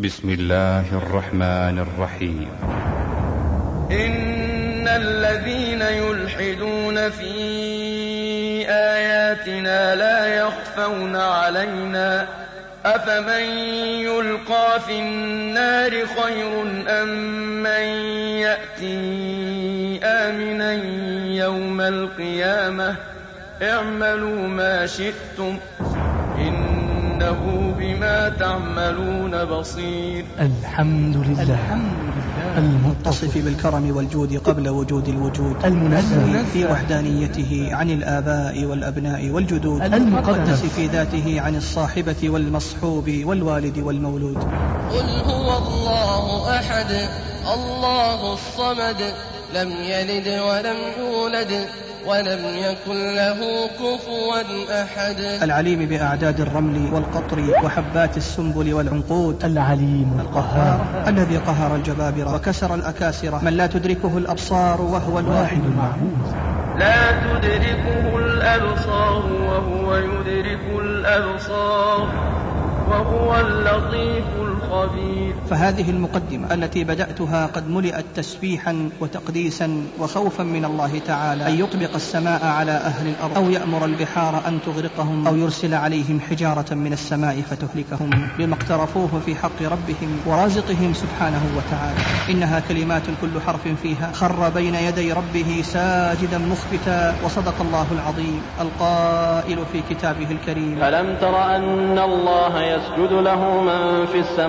بسم الله الرحمن الرحيم. إن الذين يلحدون في آياتنا لا يخفون علينا. أفمن يلقى في النار خير أم من يأتي آمنا يوم القيامة؟ اعملوا ما شئتم. إنه بما تعملون بصير. الحمد لله. الحمد لله. المتصف بالكرم والجود قبل وجود الوجود. المنزه في وحدانيته عن الآباء والأبناء والجدود. المقدس في ذاته عن الصاحبة والمصحوب والوالد والمولود. قل هو الله أحد الله الصمد. لم يلد ولم يولد ولم يكن له كفوا أحد. العليم بأعداد الرمل والقطر وحبات السنبل والعنقود. العليم القهار. الذي قهر الجبابرة وكسر الأكاسرة. من لا تدركه الأبصار وهو الواحد. المعبود لا تدركه الأبصار وهو يدرك الأبصار وهو اللطيف الخبير فهذه المقدمة التي بدأتها قد ملئت تسبيحا وتقديسا وخوفا من الله تعالى أن يطبق السماء على أهل الأرض أو يأمر البحار أن تغرقهم أو يرسل عليهم حجارة من السماء فتهلكهم بما اقترفوه في حق ربهم ورازقهم سبحانه وتعالى. إنها كلمات كل حرف فيها. خر بين يدي ربه ساجدا مخبتا وصدق الله العظيم. القائل في كتابه الكريم. ألم تر أن الله يسجد له من في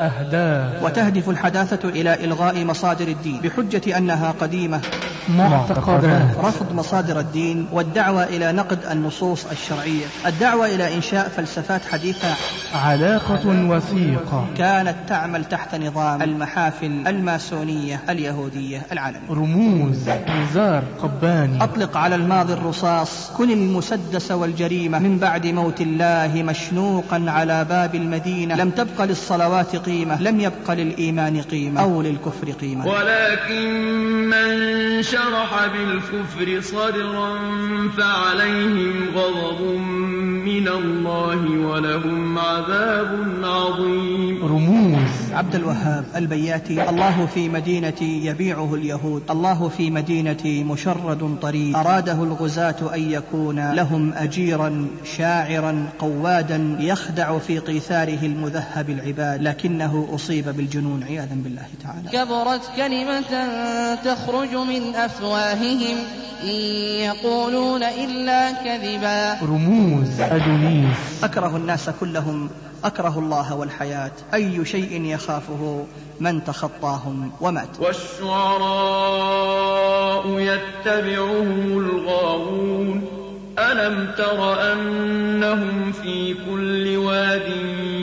أهداف وتهدف الحداثة إلى إلغاء مصادر الدين بحجة أنها قديمة. معتقدات. رفض مصادر الدين والدعوة إلى نقد النصوص الشرعية. الدعوة إلى إنشاء فلسفات حديثة. علاقة وثيقة. كانت تعمل تحت نظام المحافل الماسونية اليهودية العالمية. رموز. نزار قباني. أطلق على الماضي الرصاص. كن المسدس والجريمة. من بعد موت الله مشنوقا على باب المدينة. لم تبق للصلوات قيمة لم يبق للإيمان قيمة أو للكفر قيمة. ولكن من شرح بالكفر صدرا فعليهم غضب من الله ولهم عذاب عظيم. رموز. عبد الوهاب البياتي الله في مدينتي يبيعه اليهود الله في مدينتي مشرد طريد أراده الغزاة أن يكون لهم أجيرا شاعرا قوادا يخدع في قيثاره المذهب العباد لكنه أصيب بالجنون. عياذا بالله تعالى. كبرت كلمة تخرج من أفواههم إن يقولون إلا كذبا. رموز أدونيس. أكره الناس كلهم أكره الله والحياة. أي شيء يخافه من تخطاهم ومات. والشعراء يتبعهم الغاوون. ألم تر أنهم في كل واد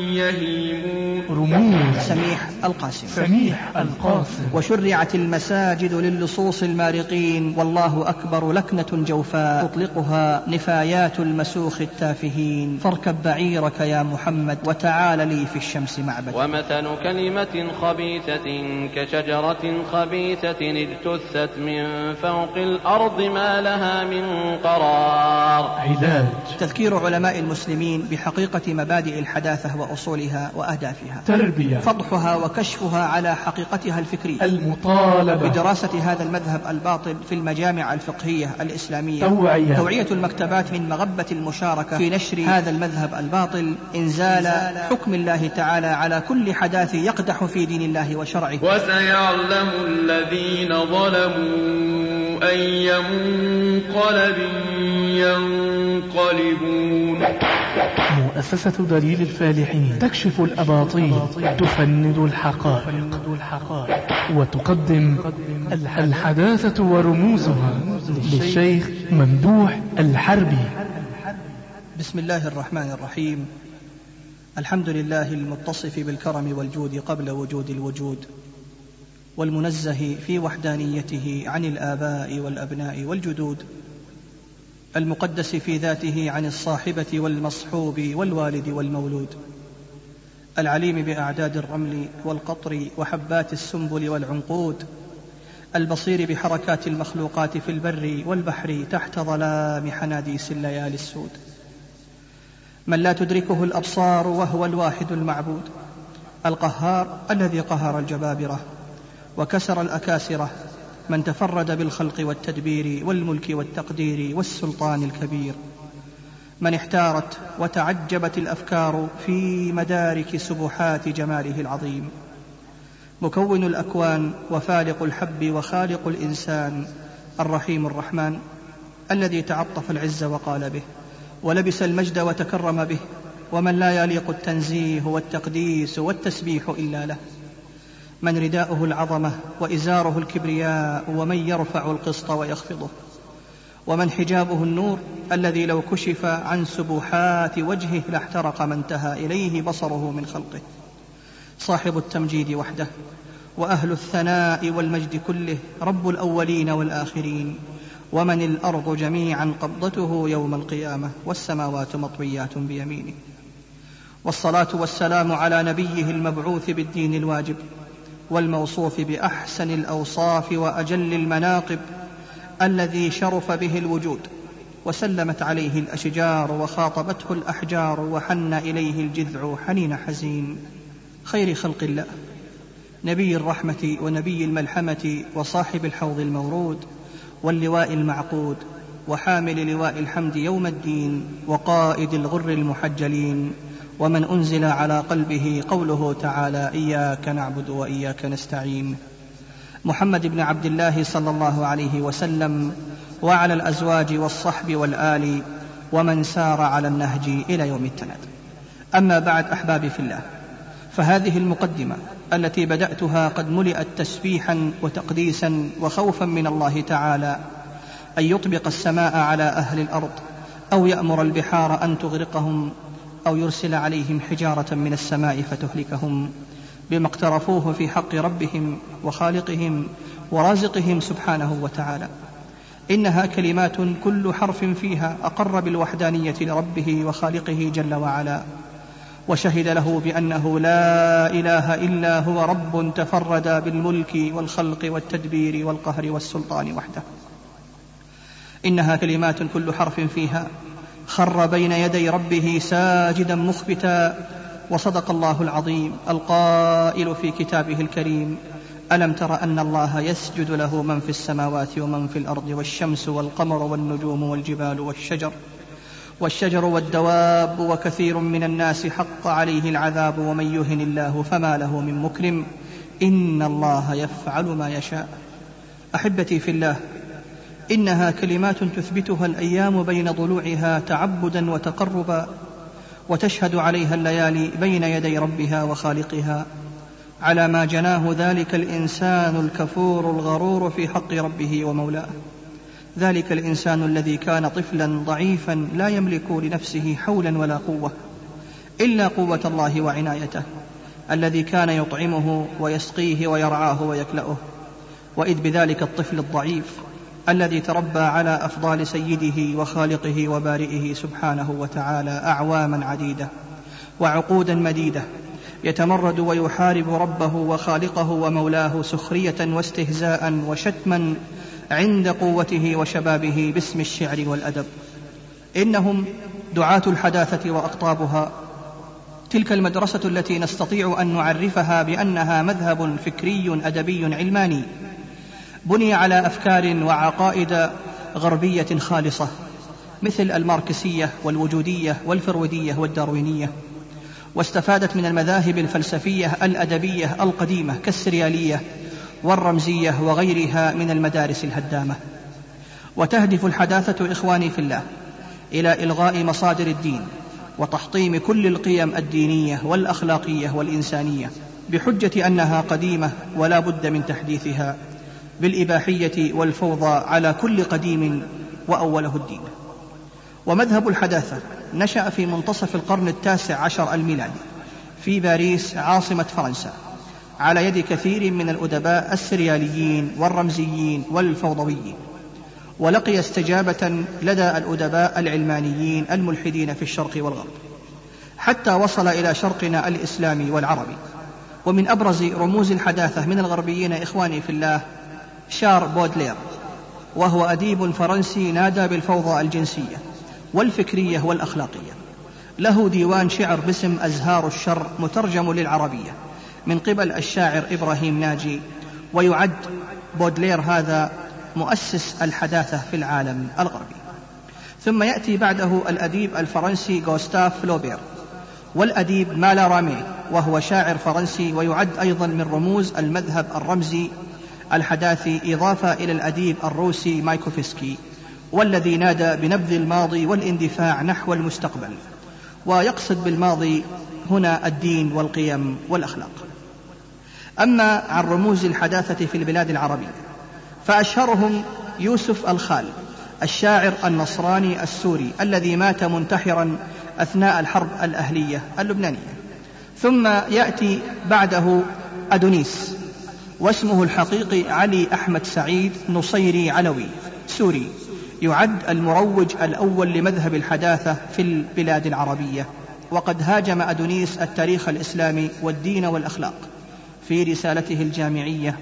يهيمون؟ رموز سميح القاسم. سميح القاسم. وشرعت المساجد للصوص المارقين. والله أكبر لكنة جوفاء. تطلقها نفايات المسوخ التافهين. فاركب بعيرك يا محمد وتعال لي في الشمس معبد. ومثل كلمة خبيثة كشجرة خبيثة اجتثت من فوق الأرض ما لها من قرار. علاج. تذكير علماء المسلمين بحقيقة مبادئ الحداثة وأصولها وأهدافها. تربية فضحها وكشفها على حقيقتها الفكرية. المطالبة. بدراسة هذا المذهب الباطل في المجامع الفقهية الإسلامية. توعية. توعية المكتبات من مغبة المشاركة في نشر هذا المذهب الباطل. إنزال. حكم الله تعالى على كل حداث يقدح في دين الله وشرعه. وسيعلم الذين ظلموا أي منقلب ينقلبون. مؤسسة دليل الفالحين. تكشف الأباطيل تفند الحقائق وتقدم الحداثة ورموزها للشيخ ممدوح الحربي. بسم الله الرحمن الرحيم. الحمد لله المتصف بالكرم والجود قبل وجود الوجود والمنزه في وحدانيته عن الآباء والأبناء والجدود المقدس في ذاته عن الصاحبة والمصحوب والوالد والمولود العليم بأعداد الرمل والقطر وحبات السنبل والعنقود البصير بحركات المخلوقات في البر والبحر تحت ظلام حناديس الليالي السود. من لا تدركه الأبصار وهو الواحد المعبود القهار الذي قهر الجبابرة وكسر الأكاسرة من تفرد بالخلق والتدبير والملك والتقدير والسلطان الكبير. من احتارت وتعجبت الأفكار في مدارك سبحات جماله العظيم. مكون الأكوان وفالق الحب وخالق الإنسان الرحيم الرحمن الذي تعطف العز وقال به ولبس المجد وتكرم به ومن لا يليق التنزيه والتقديس والتسبيح إلا له. من رداؤه العظمة وإزاره الكبرياء ومن يرفع القسط ويخفضه. ومن حجابه النور الذي لو كشف عن سبحات وجهه لاحترق ما انتهى إليه بصره من خلقه. صاحب التمجيد وحده وأهل الثناء والمجد كله رب الأولين والآخرين ومن الأرض جميعا قبضته يوم القيامة والسماوات مطويات بيمينه. والصلاة والسلام على نبيه المبعوث بالدين الواجب والموصوف بأحسن الأوصاف وأجل المناقب الذي شرف به الوجود وسلمت عليه الأشجار وخاطبته الأحجار وحن إليه الجذع حنين حزين. خير خلق الله نبي الرحمة ونبي الملحمة وصاحب الحوض المورود واللواء المعقود وحامل لواء الحمد يوم الدين وقائد الغر المحجلين. ومن أنزل على قلبه قوله تعالى إياك نعبد وإياك نستعين. محمد بن عبد الله صلى الله عليه وسلم وعلى الأزواج والصحب والآل ومن سار على النهج إلى يوم التناد. أما بعد احبابي في الله فهذه المقدمة التي بدأتها قد ملئت تسبيحا وتقديسا وخوفا من الله تعالى أن يطبق السماء على أهل الأرض أو يأمر البحار أن تغرقهم أو يرسل عليهم حجارة من السماء فتهلكهم بما اقترفوه في حق ربهم وخالقهم ورازقهم سبحانه وتعالى. إنها كلمات كل حرف فيها أقر بالوحدانية لربه وخالقه جل وعلا. وشهد له بأنه لا إله إلا هو رب تفرد بالملك والخلق والتدبير والقهر والسلطان وحده. إنها كلمات كل حرف فيها خر بين يدي ربه ساجدا مخبتا وصدق الله العظيم القائل في كتابه الكريم ألم تر أن الله يسجد له من في السماوات ومن في الأرض والشمس والقمر والنجوم والجبال والشجر والشجر والدواب وكثير من الناس حق عليه العذاب ومن يهن الله فما له من مكرم إن الله يفعل ما يشاء. أحبتي في الله إنها كلمات تثبتها الأيام بين ضلوعها تعبدا وتقربا وتشهد عليها الليالي بين يدي ربها وخالقها. على ما جناه ذلك الإنسان الكفور الغرور في حق ربه ومولاه. ذلك الإنسان الذي كان طفلا ضعيفا لا يملك لنفسه حولا ولا قوة إلا قوة الله وعنايته الذي كان يطعمه ويسقيه ويرعاه ويكلأه. وإذ بذلك الطفل الضعيف الذي تربى على أفضال سيده وخالقه وبارئه سبحانه وتعالى أعواما عديدة وعقودا مديدة يتمرد ويحارب ربه وخالقه ومولاه سخرية واستهزاء وشتما عند قوته وشبابه باسم الشعر والأدب. إنهم دعاة الحداثة وأقطابها. تلك المدرسة التي نستطيع أن نعرفها بأنها مذهب فكري أدبي علماني. بني على أفكار وعقائد غربية خالصة مثل الماركسية والوجودية والفرويدية والداروينية. واستفادت من المذاهب الفلسفية الأدبية القديمة كالسريالية والرمزية وغيرها من المدارس الهدامة. وتهدف الحداثة إخواني في الله إلى إلغاء مصادر الدين وتحطيم كل القيم الدينية والأخلاقية والإنسانية بحجة أنها قديمة ولا بد من تحديثها. بالإباحية والفوضى على كل قديم وأوله الدين. ومذهب الحداثة نشأ في منتصف القرن التاسع عشر الميلادي في باريس عاصمة فرنسا على يد كثير من الأدباء السرياليين والرمزيين والفوضويين. ولقي استجابة لدى الأدباء العلمانيين الملحدين في الشرق والغرب. حتى وصل إلى شرقنا الإسلامي والعربي. ومن أبرز رموز الحداثة من الغربيين إخواني في الله شار بودلير وهو أديب فرنسي نادى بالفوضى الجنسية والفكرية والأخلاقية. له ديوان شعر باسم أزهار الشر مترجم للعربية من قبل الشاعر إبراهيم ناجي ويعد بودلير هذا مؤسس الحداثة في العالم الغربي. ثم يأتي بعده الأديب الفرنسي غوستاف فلوبير والأديب مالارميه وهو شاعر فرنسي ويعد أيضا من رموز المذهب الرمزي الحداثي إضافة إلى الأديب الروسي مايكوفسكي والذي نادى بنبذ الماضي والاندفاع نحو المستقبل. ويقصد بالماضي هنا الدين والقيم والأخلاق. أما عن رموز الحداثة في البلاد العربية فأشهرهم يوسف الخال الشاعر النصراني السوري الذي مات منتحرا أثناء الحرب الأهلية اللبنانية. ثم يأتي بعده أدونيس واسمه الحقيقي علي أحمد سعيد نصيري علوي سوري يعد المروج الأول لمذهب الحداثة في البلاد العربية وقد هاجم أدونيس التاريخ الإسلامي والدين والأخلاق في رسالته الجامعية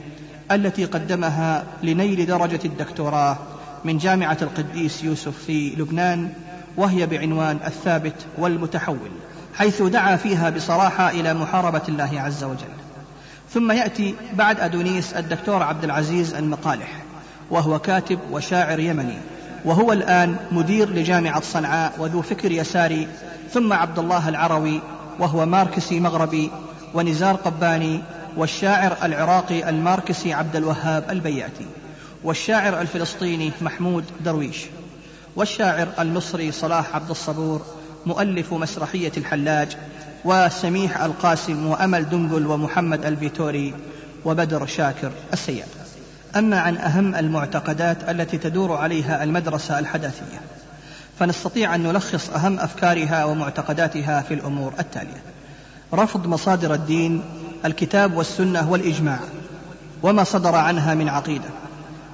التي قدمها لنيل درجة الدكتوراه من جامعة القديس يوسف في لبنان وهي بعنوان الثابت والمتحول حيث دعا فيها بصراحة إلى محاربة الله عز وجل. ثم يأتي بعد أدونيس الدكتور عبد العزيز المقالح وهو كاتب وشاعر يمني وهو الآن مدير لجامعة صنعاء وذو فكر يساري ثم عبد الله العروي وهو ماركسي مغربي ونزار قباني والشاعر العراقي الماركسي عبد الوهاب البياتي والشاعر الفلسطيني محمود درويش والشاعر المصري صلاح عبد الصبور مؤلف مسرحية الحلاج وسميح القاسم وأمل دنقل ومحمد الفيتوري وبدر شاكر السياب أما عن أهم المعتقدات التي تدور عليها المدرسة الحداثية فنستطيع أن نلخص أهم أفكارها ومعتقداتها في الأمور التالية. رفض مصادر الدين الكتاب والسنة والإجماع وما صدر عنها من عقيدة.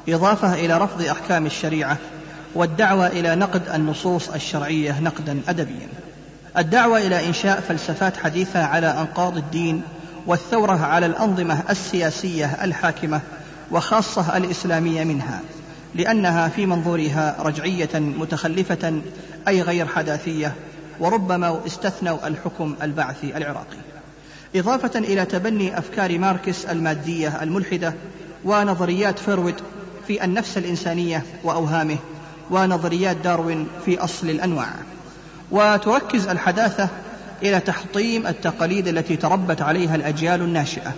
إضافة إلى رفض أحكام الشريعة والدعوة إلى نقد النصوص الشرعية نقدا أدبيا. الدعوة إلى إنشاء فلسفات حديثة على أنقاض الدين والثورة على الأنظمة السياسية الحاكمة وخاصة الإسلامية منها لأنها في منظورها رجعية متخلفة أي غير حداثية وربما استثنوا الحكم البعثي العراقي. إضافة إلى تبني أفكار ماركس المادية الملحدة ونظريات فرويد في النفس الإنسانية وأوهامه ونظريات داروين في أصل الأنواع. وتركز الحداثة إلى تحطيم التقاليد التي تربت عليها الأجيال الناشئة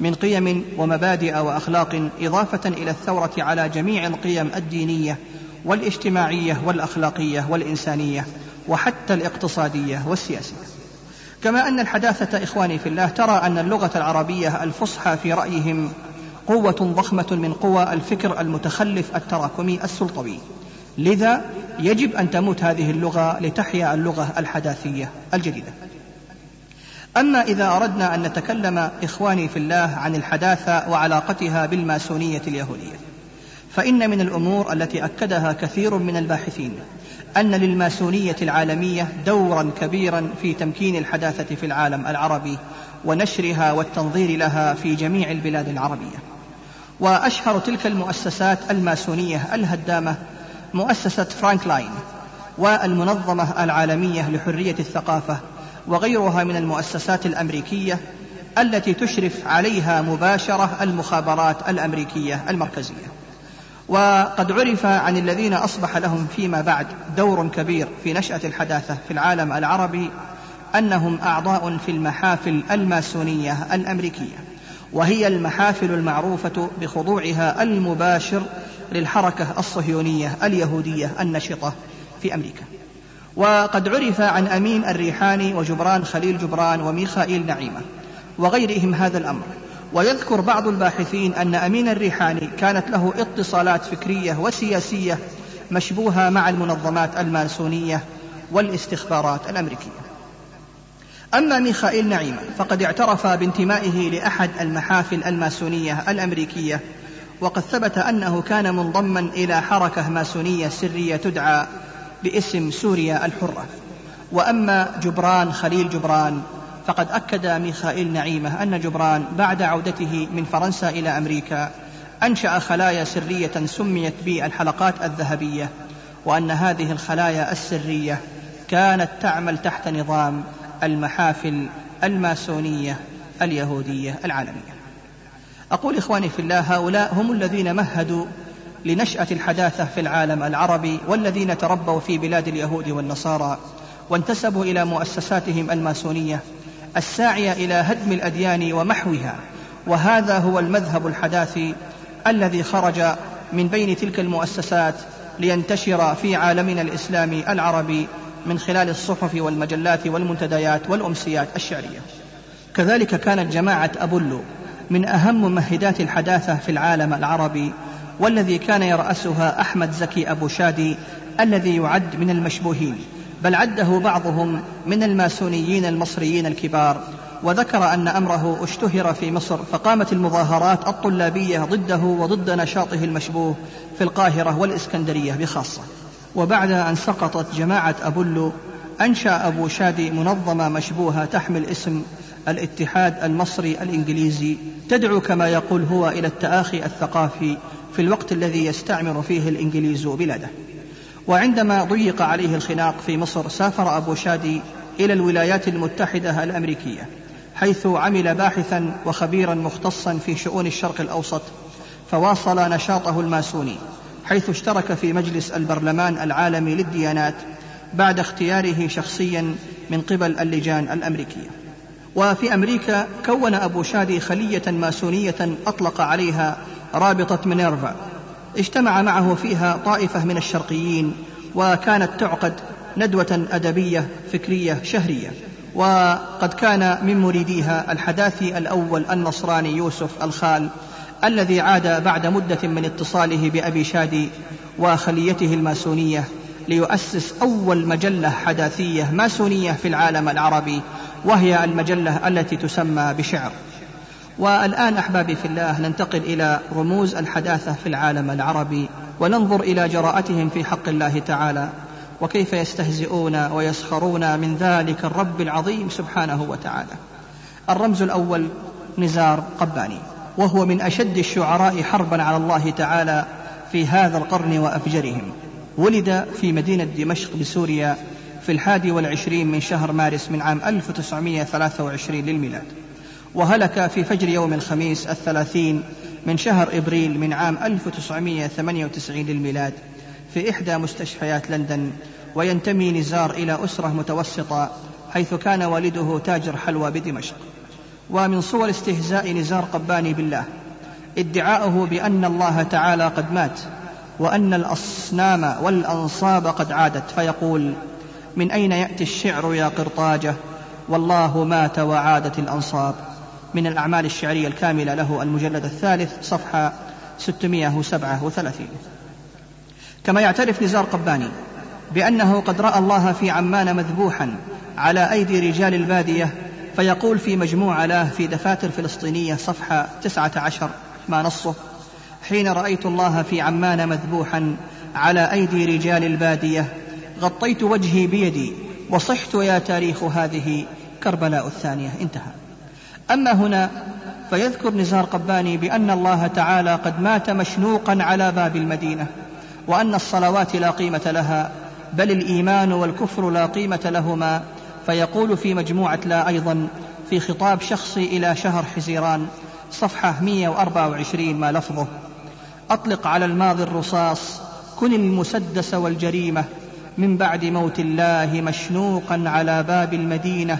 من قيم ومبادئ وأخلاق إضافة إلى الثورة على جميع القيم الدينية والاجتماعية والأخلاقية والإنسانية وحتى الاقتصادية والسياسية. كما أن الحداثة إخواني في الله ترى أن اللغة العربية الفصحى في رأيهم قوة ضخمة من قوى الفكر المتخلف التراكمي السلطوي. لذا يجب أن تموت هذه اللغة لتحيا اللغة الحداثية الجديدة. أما إذا أردنا أن نتكلم إخواني في الله عن الحداثة وعلاقتها بالماسونية اليهودية فإن من الأمور التي أكدها كثير من الباحثين أن للماسونية العالمية دورا كبيرا في تمكين الحداثة في العالم العربي ونشرها والتنظير لها في جميع البلاد العربية. وأشهر تلك المؤسسات الماسونية الهدامة مؤسسة فرانكلاين والمنظمة العالمية لحرية الثقافة وغيرها من المؤسسات الأمريكية التي تشرف عليها مباشرة المخابرات الأمريكية المركزية. وقد عرف عن الذين أصبح لهم فيما بعد دور كبير في نشأة الحداثة في العالم العربي أنهم أعضاء في المحافل الماسونية الأمريكية. وهي المحافل المعروفة بخضوعها المباشر للحركة الصهيونية اليهودية النشطة في أمريكا. وقد عرف عن أمين الريحاني وجبران خليل جبران وميخائيل نعيمة وغيرهم هذا الأمر. ويذكر بعض الباحثين أن أمين الريحاني كانت له اتصالات فكرية وسياسية مشبوهة مع المنظمات الماسونية والاستخبارات الأمريكية. أما ميخائيل نعيمة فقد اعترف بانتمائه لأحد المحافل الماسونية الأمريكية وقد ثبت أنه كان منضما إلى حركة ماسونية سرية تدعى باسم سوريا الحرة. وأما جبران خليل جبران فقد أكد ميخائيل نعيمة أن جبران بعد عودته من فرنسا إلى أمريكا أنشأ خلايا سرية سميت بالحلقات الذهبية وأن هذه الخلايا السرية كانت تعمل تحت نظام المحافل الماسونية اليهودية العالمية. أقول إخواني في الله هؤلاء هم الذين مهدوا لنشأة الحداثة في العالم العربي والذين تربوا في بلاد اليهود والنصارى وانتسبوا إلى مؤسساتهم الماسونية الساعية إلى هدم الأديان ومحوها. وهذا هو المذهب الحداثي الذي خرج من بين تلك المؤسسات لينتشر في عالمنا الإسلامي العربي من خلال الصحف والمجلات والمنتديات والأمسيات الشعرية. كذلك كانت جماعة أبولو من أهم ممهدات الحداثة في العالم العربي والذي كان يرأسها أحمد زكي أبو شادي الذي يعد من المشبوهين بل عده بعضهم من الماسونيين المصريين الكبار. وذكر أن أمره اشتهر في مصر فقامت المظاهرات الطلابية ضده وضد نشاطه المشبوه في القاهرة والإسكندرية بخاصة. وبعد أن سقطت جماعة أبولو أنشأ أبو شادي منظمة مشبوهة تحمل اسم الاتحاد المصري الإنجليزي تدعو كما يقول هو إلى التآخي الثقافي في الوقت الذي يستعمر فيه الإنجليز بلاده. وعندما ضيق عليه الخناق في مصر سافر أبو شادي إلى الولايات المتحدة الأمريكية حيث عمل باحثا وخبيرا مختصا في شؤون الشرق الأوسط فواصل نشاطه الماسوني. حيث اشترك في مجلس البرلمان العالمي للديانات بعد اختياره شخصيا من قبل اللجان الأمريكية. وفي أمريكا كون أبو شادي خلية ماسونية أطلق عليها رابطة مينيرفا. اجتمع معه فيها طائفة من الشرقيين وكانت تعقد ندوة أدبية فكرية شهرية. وقد كان من مريديها الحداثي الأول النصراني يوسف الخال الذي عاد بعد مدة من اتصاله بأبي شادي وخليته الماسونية ليؤسس أول مجلة حداثية ماسونية في العالم العربي وهي المجلة التي تسمى بشعر. والآن أحبابي في الله ننتقل إلى رموز الحداثة في العالم العربي وننظر إلى جراءتهم في حق الله تعالى وكيف يستهزئون ويسخرون من ذلك الرب العظيم سبحانه وتعالى. الرمز الأول نزار قباني. وهو من أشد الشعراء حربا على الله تعالى في هذا القرن وأفجرهم. ولد في مدينة دمشق بسوريا في الحادي والعشرين من شهر مارس من عام 1923 للميلاد. وهلك في فجر يوم الخميس الثلاثين من شهر إبريل من عام 1998 للميلاد في إحدى مستشفيات لندن وينتمي نزار إلى أسرة متوسطة حيث كان والده تاجر حلوى بدمشق. ومن صور استهزاء نزار قباني بالله ادعاؤه بأن الله تعالى قد مات وأن الأصنام والأنصاب قد عادت فيقول من أين يأتي الشعر يا قرطاجة؟ والله مات وعادت الأنصاب. من الأعمال الشعرية الكاملة له المجلد الثالث صفحة 637 كما يعترف نزار قباني بأنه قد رأى الله في عمان مذبوحا على أيدي رجال البادية فيقول في مجموعة له في دفاتر فلسطينية صفحة 19 ما نصه حين رأيت الله في عمان مذبوحا على أيدي رجال البادية غطيت وجهي بيدي وصحت يا تاريخ هذه كربلاء الثانية. انتهى. أما هنا فيذكر نزار قباني بأن الله تعالى قد مات مشنوقا على باب المدينة وأن الصلوات لا قيمة لها بل الإيمان والكفر لا قيمة لهما فيقول في مجموعة لا أيضا في خطاب شخصي إلى شهر حزيران صفحة 124 ما لفظه أطلق على الماضي الرصاص كن المسدس والجريمة من بعد موت الله مشنوقا على باب المدينة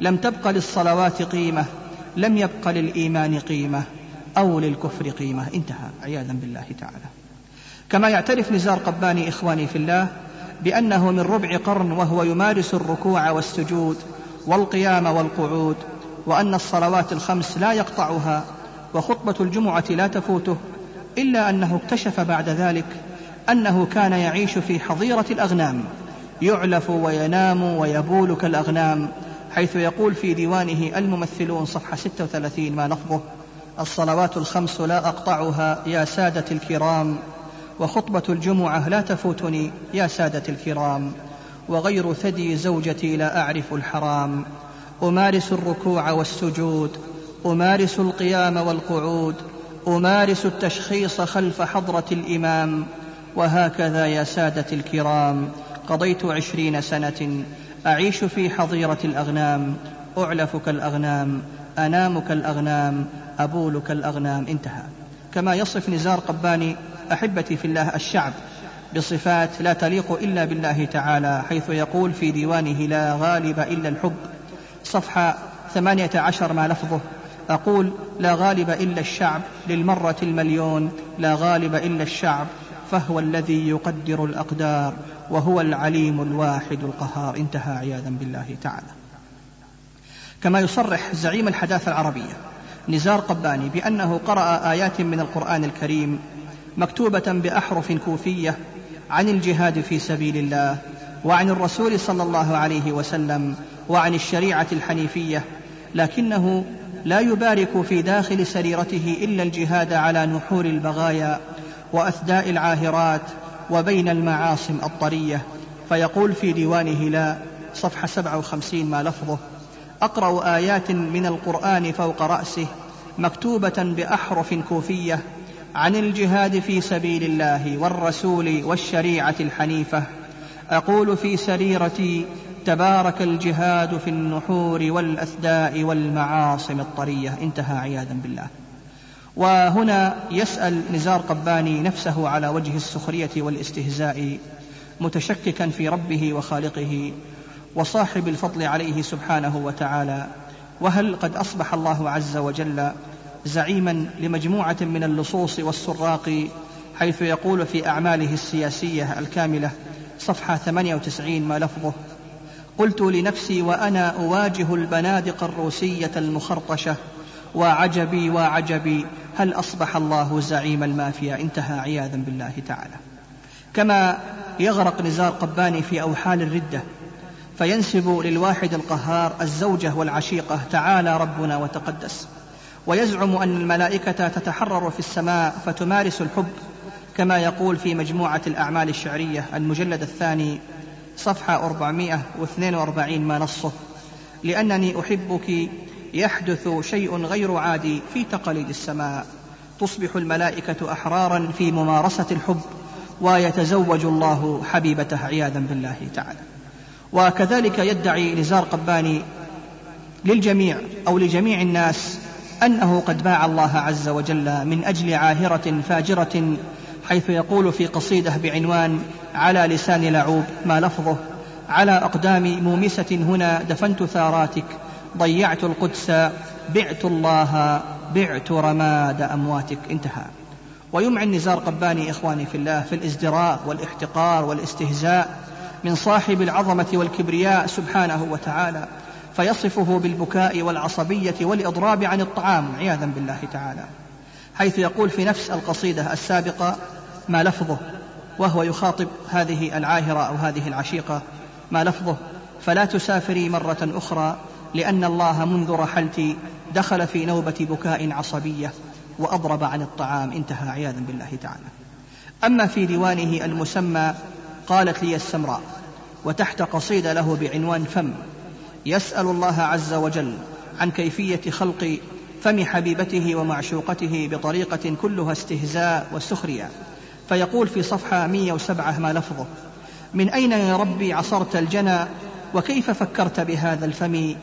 لم تبق للصلوات قيمة لم يبق للإيمان قيمة أو للكفر قيمة. انتهى. عياذا بالله تعالى. كما يعترف نزار قباني إخواني في الله بأنه من ربع قرن وهو يمارس الركوع والسجود والقيام والقعود وأن الصلوات الخمس لا يقطعها وخطبة الجمعة لا تفوته إلا أنه اكتشف بعد ذلك أنه كان يعيش في حظيرة الأغنام يعلف وينام ويبول كالأغنام حيث يقول في ديوانه الممثلون صفحة 36 ما لفظه الصلوات الخمس لا أقطعها يا سادة الكرام. وخطبة الجمعة لا تفوتني يا سادة الكرام وغير ثدي زوجتي لا أعرف الحرام. أمارس الركوع والسجود أمارس القيام والقعود أمارس التشخيص خلف حضرة الإمام. وهكذا يا سادة الكرام قضيت عشرين سنة أعيش في حظيرة الأغنام. أعلف كالأغنام أنام كالأغنام أبول كالأغنام انتهى. كما يصف نزار قباني أحبتي في الله الشعب بصفات لا تليق إلا بالله تعالى حيث يقول في ديوانه لا غالب إلا الحب صفحة ثمانية عشر ما لفظه. أقول لا غالب إلا الشعب للمرة المليون لا غالب إلا الشعب فهو الذي يقدر الأقدار وهو العليم الواحد القهار انتهى عياذا بالله تعالى. كما يصرح زعيم الحداثة العربية نزار قباني بأنه قرأ آيات من القرآن الكريم مكتوبة بأحرف كوفية عن الجهاد في سبيل الله وعن الرسول صلى الله عليه وسلم وعن الشريعة الحنيفية لكنه لا يبارك في داخل سريرته إلا الجهاد على نحور البغايا وأثداء العاهرات وبين المعاصم الطرية. فيقول في ديوانه لا صفحة 57 ما لفظه. أقرأ آيات من القرآن فوق رأسه مكتوبة بأحرف كوفية عن الجهاد في سبيل الله والرسول والشريعة الحنيفة. أقول في سريرتي تبارك الجهاد في النحور والأثداء والمعاصم الطرية. انتهى عياذا بالله. وهنا يسأل نزار قباني نفسه على وجه السخرية والاستهزاء متشككا في ربه وخالقه. وصاحب الفضل عليه سبحانه وتعالى. وهل قد أصبح الله عز وجل زعيما لمجموعة من اللصوص والسراق حيث يقول في أعماله السياسية الكاملة صفحة 98 ما لفظه قلت لنفسي وأنا أواجه البنادق الروسية المخرطشة وعجبي وعجبي هل أصبح الله زعيم المافيا؟ انتهى عياذا بالله تعالى. كما يغرق نزار قباني في أوحال الردة فينسب للواحد القهار الزوجة والعشيقة تعالى ربنا وتقدس. ويزعم أن الملائكة تتحرر في السماء فتمارس الحب كما يقول في مجموعة الأعمال الشعرية المجلد الثاني صفحة 442 ما نصه. لأنني أحبك يحدث شيء غير عادي في تقاليد السماء. تصبح الملائكة أحرارا في ممارسة الحب ويتزوج الله حبيبته عياذا بالله تعالى. وكذلك يدعي نزار قباني للجميع أو لجميع الناس أنه قد باع الله عز وجل من أجل عاهرة فاجرة حيث يقول في قصيدة بعنوان على لسان لعوب ما لفظه على أقدام مومسة هنا دفنت ثاراتك ضيعت القدس بعت الله بعت رماد أمواتك انتهى. ويمعن نزار قباني إخواني في الله في الازدراء والاحتقار والاستهزاء من صاحب العظمة والكبرياء سبحانه وتعالى فيصفه بالبكاء والعصبية والإضراب عن الطعام عياذا بالله تعالى. حيث يقول في نفس القصيدة السابقة ما لفظه وهو يخاطب هذه العاهرة أو هذه العشيقة ما لفظه فلا تسافري مرة أخرى لأن الله منذ رحلت دخل في نوبة بكاء عصبية وأضرب عن الطعام انتهى عياذا بالله تعالى. أما في ديوانه المسمى قالت لي السمراء وتحت قصيدة له بعنوان فم يسأل الله عز وجل عن كيفية خلق فم حبيبته ومعشوقته بطريقة كلها استهزاء وسخرية. فيقول في صفحة 107 ما لفظه من أين يا ربي عصرت الجنى وكيف فكرت بهذا الفم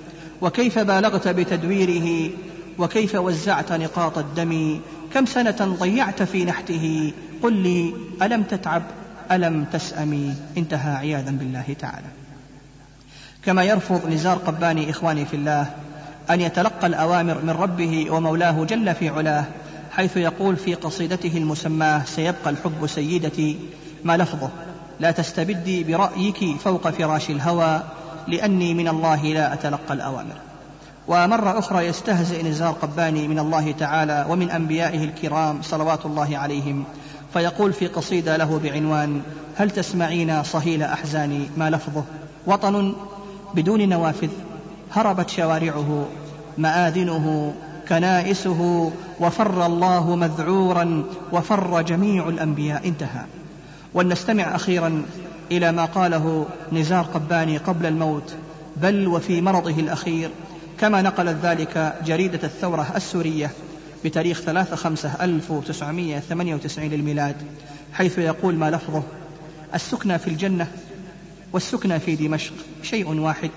وكيف بالغت بتدويره وكيف وزعت نقاط الدم كم سنة ضيعت في نحته قل لي ألم تتعب؟ ألم تسأمي؟ انتهى عياذا بالله تعالى. كما يرفض نزار قباني إخواني في الله أن يتلقى الأوامر من ربه ومولاه جل في علاه حيث يقول في قصيدته المسماة سيبقى الحب سيدتي. ما لفظه؟ لا تستبدي برأيك فوق فراش الهوى لأني من الله لا أتلقى الأوامر. ومرة أخرى يستهزئ نزار قباني من الله تعالى ومن أنبيائه الكرام صلوات الله عليهم فيقول في قصيدة له بعنوان هل تسمعين صهيل أحزاني؟ ما لفظه؟ وطن بدون نوافذ هربت شوارعه مآذنه كنائسه وفر الله مذعورا وفر جميع الأنبياء انتهى. ولنستمع أخيرا إلى ما قاله نزار قباني قبل الموت بل وفي مرضه الأخير كما نقلت ذلك جريدة الثورة السورية. بتاريخ 3 5 1998 للميلاد حيث يقول ما لفظه السكنى في الجنة والسكنى في دمشق شيء واحد.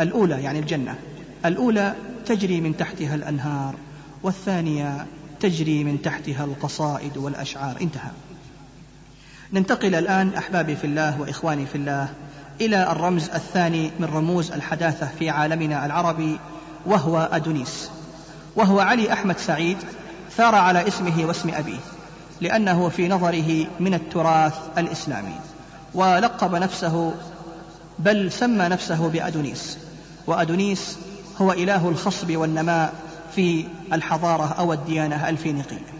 الأولى يعني الجنة الأولى تجري من تحتها الأنهار والثانية تجري من تحتها القصائد والأشعار. انتهى. ننتقل الآن أحبابي في الله وإخواني في الله إلى الرمز الثاني من رموز الحداثة في عالمنا العربي وهو أدونيس. وهو علي أحمد سعيد ثار على اسمه واسم أبيه لأنه في نظره من التراث الإسلامي. ولقب نفسه بل سمى نفسه بأدونيس. وأدونيس هو إله الخصب والنماء في الحضارة أو الديانة الفينيقية.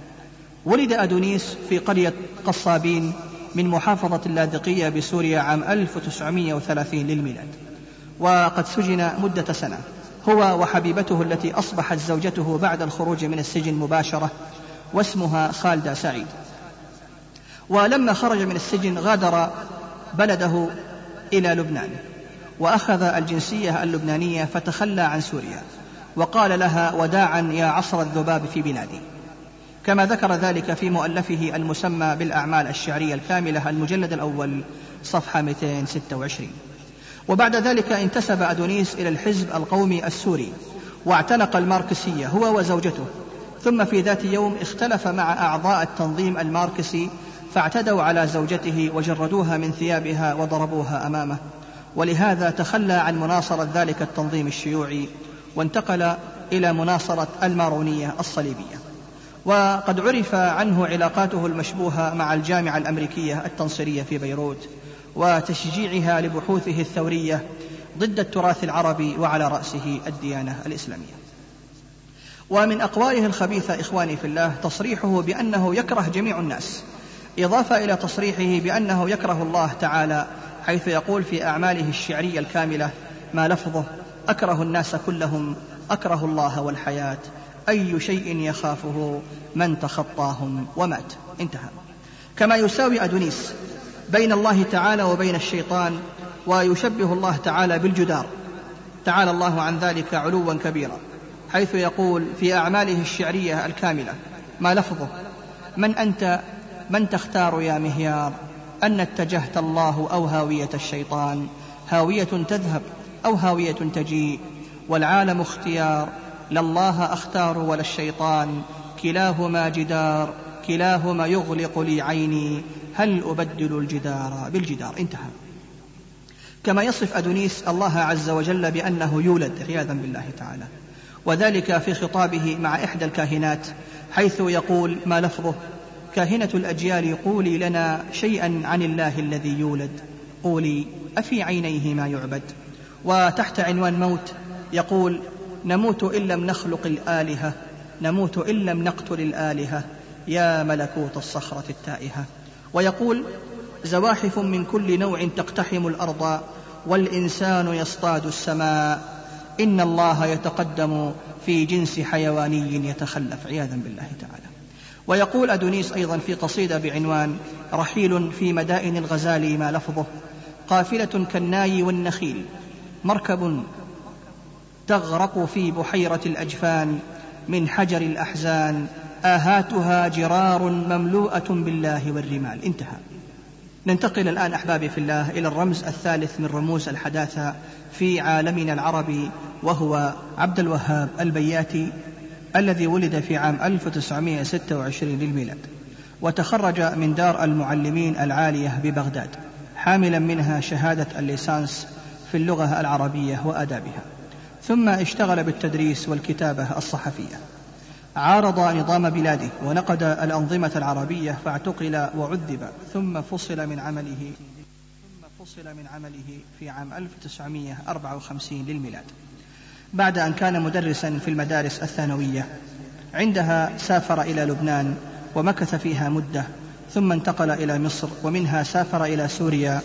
ولد أدونيس في قرية قصابين من محافظة اللاذقية بسوريا عام 1930 للميلاد. وقد سجن مدة سنة. هو وحبيبته التي أصبحت زوجته بعد الخروج من السجن مباشرة واسمها خالدة سعيد. ولما خرج من السجن غادر بلده إلى لبنان وأخذ الجنسية اللبنانية فتخلى عن سوريا وقال لها وداعا يا عصر الذباب في بلادي. كما ذكر ذلك في مؤلفه المسمى بالأعمال الشعرية الكاملة المجلد الأول صفحة 226 وبعد ذلك انتسب أدونيس إلى الحزب القومي السوري واعتنق الماركسية هو وزوجته. ثم في ذات يوم اختلف مع أعضاء التنظيم الماركسي فاعتدوا على زوجته وجردوها من ثيابها وضربوها أمامه. ولهذا تخلى عن مناصرة ذلك التنظيم الشيوعي وانتقل إلى مناصرة المارونية الصليبية. وقد عرف عنه علاقاته المشبوهة مع الجامعة الأمريكية التنصيرية في بيروت. وتشجيعها لبحوثه الثورية ضد التراث العربي وعلى رأسه الديانة الإسلامية. ومن أقواله الخبيثة إخواني في الله تصريحه بأنه يكره جميع الناس إضافة إلى تصريحه بأنه يكره الله تعالى حيث يقول في أعماله الشعرية الكاملة ما لفظه؟ أكره الناس كلهم أكره الله والحياة أي شيء يخافه من تخطاهم ومات. انتهى. كما يساوي أدونيس بين الله تعالى وبين الشيطان ويشبه الله تعالى بالجدار. تعالى الله عن ذلك علوا كبيرا حيث يقول في أعماله الشعرية الكاملة ما لفظه؟ من أنت؟ من تختار يا مهيار؟ أن اتجهت الله أو هاوية الشيطان؟ هاوية تذهب أو هاوية تجيء؟ والعالم اختيار لا الله أختار ولا الشيطان كلاهما جدار كلاهما يغلق لي عيني هل أبدل الجدار بالجدار؟ انتهى. كما يصف أدونيس الله عز وجل بأنه يولد عياذا بالله تعالى. وذلك في خطابه مع إحدى الكاهنات حيث يقول ما لفظه؟ كاهنة الأجيال قولي لنا شيئا عن الله الذي يولد. قولي أفي عينيه ما يعبد؟ وتحت عنوان موت يقول نموت إن لم نخلق الآلهة نموت إن لم نقتل الآلهة. يا ملكوت الصخرة التائهة. ويقول زواحف من كل نوع تقتحم الأرض والإنسان يصطاد السماء. إن الله يتقدم في جنس حيواني يتخلف عياذا بالله تعالى. ويقول أدونيس أيضا في قصيدة بعنوان رحيل في مدائن الغزال ما لفظه قافلة كالناي والنخيل مركب تغرق في بحيرة الأجفان من حجر الأحزان آهاتها جرار مملوءة بالله والرمال. انتهى. ننتقل الآن أحبابي في الله إلى الرمز الثالث من رموز الحداثة في عالمنا العربي وهو عبد الوهاب البياتي الذي ولد في عام 1926 للميلاد وتخرج من دار المعلمين العالية ببغداد حاملا منها شهادة الليسانس في اللغة العربية وآدابها. ثم اشتغل بالتدريس والكتابة الصحفية. عارض نظام بلاده ونقد الأنظمة العربية فاعتقل وعذب ثم فصل من عمله ثم فصل من عمله في عام 1954 للميلاد. بعد أن كان مدرسا في المدارس الثانوية عندها سافر إلى لبنان ومكث فيها مدة ثم انتقل إلى مصر ومنها سافر إلى سوريا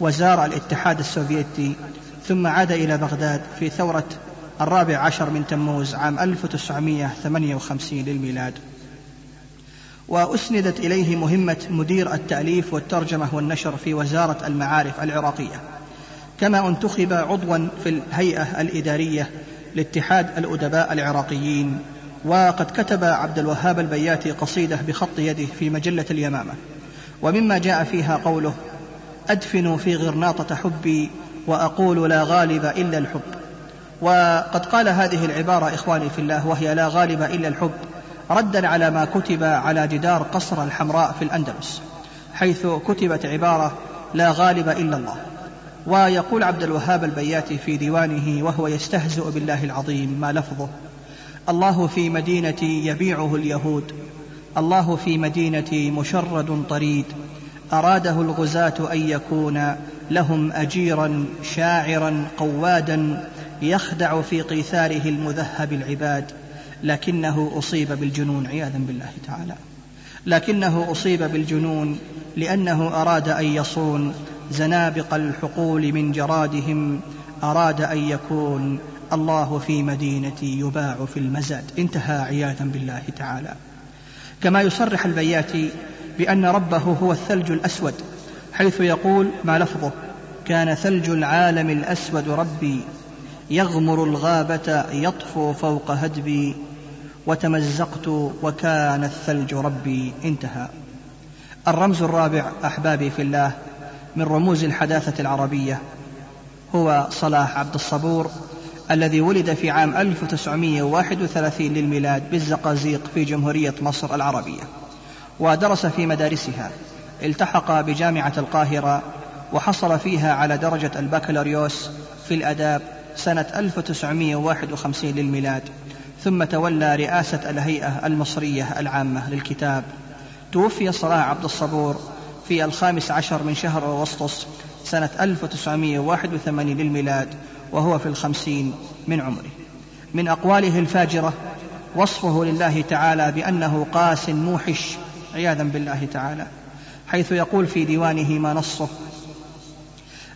وزار الاتحاد السوفيتي ثم عاد إلى بغداد في ثورة الرابع عشر من تموز عام 1958 للميلاد. وأسندت إليه مهمة مدير التأليف والترجمة والنشر في وزارة المعارف العراقية كما انتخب عضوا في الهيئة الإدارية لاتحاد الأدباء العراقيين. وقد كتب عبد الوهاب البياتي قصيدة بخط يده في مجلة اليمامة. ومما جاء فيها قوله أدفن في غرناطة حبي وأقول لا غالب إلا الحب. وقد قال هذه العبارة إخواني في الله وهي لا غالب إلا الحب ردا على ما كتب على جدار قصر الحمراء في الأندلس حيث كتبت عبارة لا غالب إلا الله. ويقول عبد الوهاب البياتي في ديوانه وهو يستهزئ بالله العظيم ما لفظه الله في مدينتي يبيعه اليهود الله في مدينتي مشرد طريد أراده الغزاة أن يكون لهم أجيرا شاعرا قوادا يخدع في قيثاره المذهب العباد لكنه أصيب بالجنون عياذا بالله تعالى. لكنه أصيب بالجنون لأنه أراد أن يصون زنابق الحقول من جرادهم أراد أن يكون الله في مدينتي يباع في المزاد. انتهى عياذا بالله تعالى. كما يصرح البياتي بأن ربه هو الثلج الأسود حيث يقول ما لفظه؟ كان ثلج العالم الأسود ربي يغمر الغابة يطفو فوق هدبي وتمزقت وكان الثلج ربي انتهى. الرمز الرابع أحبابي في الله من رموز الحداثة العربية. هو صلاح عبد الصبور الذي ولد في عام 1931 للميلاد بالزقازيق في جمهورية مصر العربية. ودرس في مدارسها التحق بجامعة القاهرة وحصل فيها على درجة البكالوريوس في الأداب سنة 1951 للميلاد ثم تولى رئاسة الهيئة المصرية العامة للكتاب. توفي صلاح عبد الصبور في الخامس عشر من شهر أغسطس سنة 1981 للميلاد وهو في الخمسين من عمره. من أقواله الفاجرة وصفه لله تعالى بأنه قاس موحش عياذا بالله تعالى حيث يقول في ديوانه ما نصه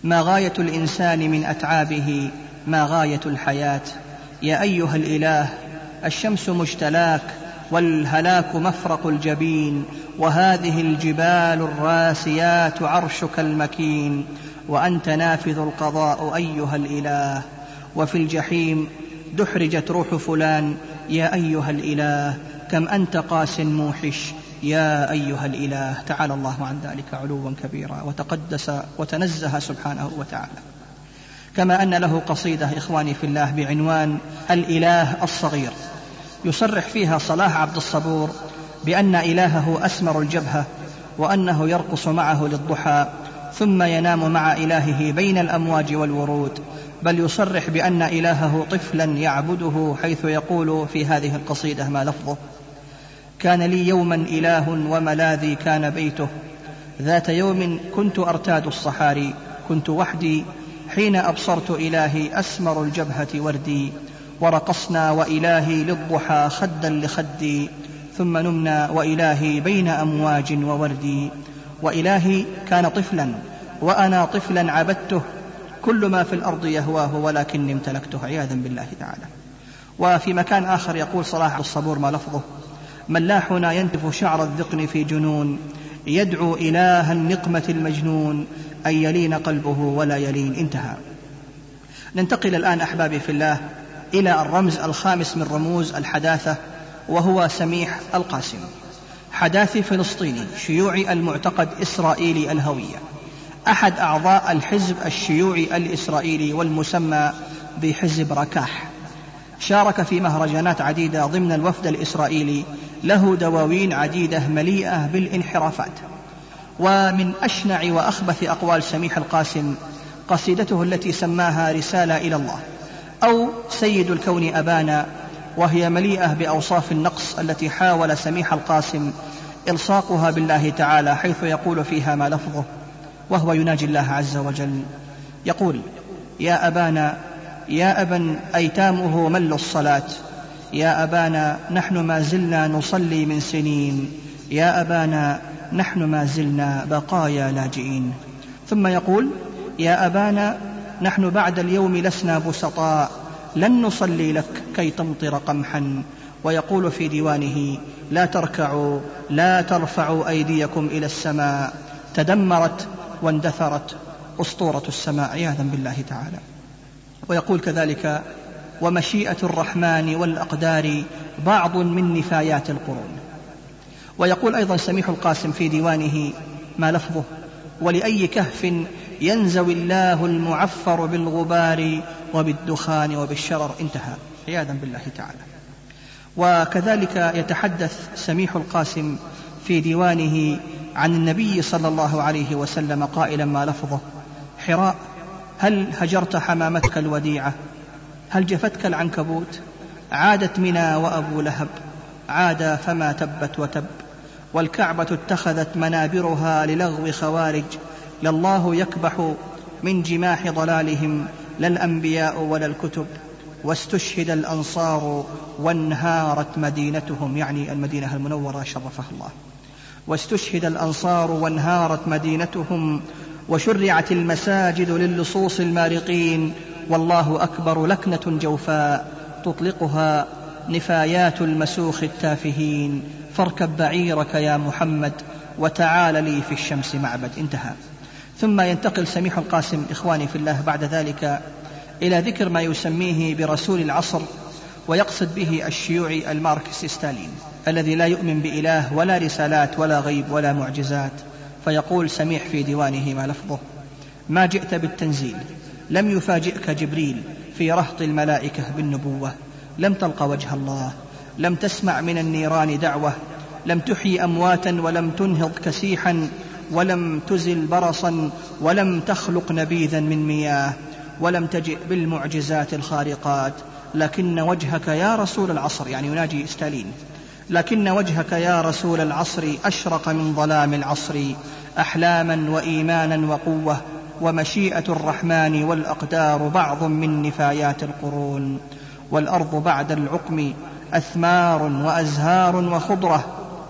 ما غاية الإنسان من أتعابه ما غاية الحياة. يا أيها الإله الشمس مجتلاك والهلاك مفرق الجبين وهذه الجبال الراسيات عرشك المكين. وأنت نافذ القضاء أيها الإله. وفي الجحيم دحرجت روح فلان يا أيها الإله كم أنت قاس موحش. يا أيها الإله تعالى الله عن ذلك علوا كبيرا وتقدس وتنزه سبحانه وتعالى. كما أن له قصيدة إخواني في الله بعنوان الإله الصغير. يصرح فيها صلاح عبد الصبور بأن إلهه أسمر الجبهة وأنه يرقص معه للضحى ثم ينام مع إلهه بين الأمواج والورود. بل يصرح بأن إلهه طفلا يعبده حيث يقول في هذه القصيدة ما لفظه كان لي يوما إله وملاذي كان بيته. ذات يوم كنت أرتاد الصحاري كنت وحدي حين أبصرت إلهي أسمر الجبهة وردي ورقصنا وإلهي للضحى خدا لخدي ثم نمنا وإلهي بين أمواج ووردي. وإلهي كان طفلا وأنا طفلا عبدته كل ما في الأرض يهواه ولكني امتلكته عياذا بالله تعالى. وفي مكان آخر يقول صلاح الصبور ما لفظه ملاحنا ينتف شعر الذقن في جنون يدعو إله النقمة المجنون أن يلين قلبه ولا يلين. انتهى. ننتقل الآن أحبابي في الله إلى الرمز الخامس من رموز الحداثة وهو سميح القاسم. حداثي فلسطيني شيوعي المعتقد إسرائيلي الهوية أحد أعضاء الحزب الشيوعي الإسرائيلي والمسمى بحزب ركاح. شارك في مهرجانات عديدة ضمن الوفد الإسرائيلي له دواوين عديدة مليئة بالانحرافات. ومن أشنع وأخبث أقوال سميح القاسم قصيدته التي سماها رسالة إلى الله أو سيد الكون أبانا وهي مليئة بأوصاف النقص التي حاول سميح القاسم إلصاقها بالله تعالى حيث يقول فيها ما لفظه وهو يناجي الله عز وجل. يقول يا أبانا يا أبا أيتامه مل الصلاة يا أبانا نحن ما زلنا نصلي من سنين يا أبانا نحن ما زلنا بقايا لاجئين. ثم يقول يا أبانا نحن بعد اليوم لسنا بسطاء لن نصلي لك كي تمطر قمحا. ويقول في ديوانه لا تركعوا لا ترفعوا أيديكم إلى السماء. تدمرت واندثرت أسطورة السماء عياذا بالله تعالى. ويقول كذلك ومشيئة الرحمن والأقدار بعض من نفايات القرون. ويقول أيضا سميح القاسم في ديوانه ما لفظه ولأي كهف ينزوي الله المعفر بالغبار وبالدخان وبالشرر. انتهى. عياذا بالله تعالى. وكذلك يتحدث سميح القاسم في ديوانه عن النبي صلى الله عليه وسلم قائلا ما لفظه حراء هل هجرت حمامتك الوديعة؟ هل جفتك العنكبوت؟ عادت منى وأبو لهب عاد فما تبت وتب. والكعبة اتخذت منابرها للغو خوارج لله يكبح من جماح ضلالهم لا الأنبياء ولا الكتب. واستشهد الأنصار وانهارت مدينتهم يعني المدينة المنورة شرفها الله. واستشهد الأنصار وانهارت مدينتهم وشرعت المساجد للصوص المارقين. والله أكبر لكنة جوفاء تطلقها نفايات المسوخ التافهين. فاركب بعيرك يا محمد وتعال لي في الشمس معبد. انتهى. ثم ينتقل سميح القاسم إخواني في الله بعد ذلك إلى ذكر ما يسميه برسول العصر ويقصد به الشيوعي الماركسي ستالين الذي لا يؤمن بإله ولا رسالات ولا غيب ولا معجزات. فيقول سميح في ديوانه ما لفظه ما جئت بالتنزيل لم يفاجئك جبريل في رهط الملائكة بالنبوة. لم تلق وجه الله لم تسمع من النيران دعوة لم تحيي أمواتا ولم تنهض كسيحا ولم تزل برصا ولم تخلق نبيذا من مياه ولم تجئ بالمعجزات الخارقات. لكن وجهك يا رسول العصر يعني يناجي ستالين. لكن وجهك يا رسول العصر أشرق من ظلام العصر أحلاما وإيمانا وقوة ومشيئة الرحمن والأقدار بعض من نفايات القرون. والأرض بعد العقم أثمار وأزهار وخضرة.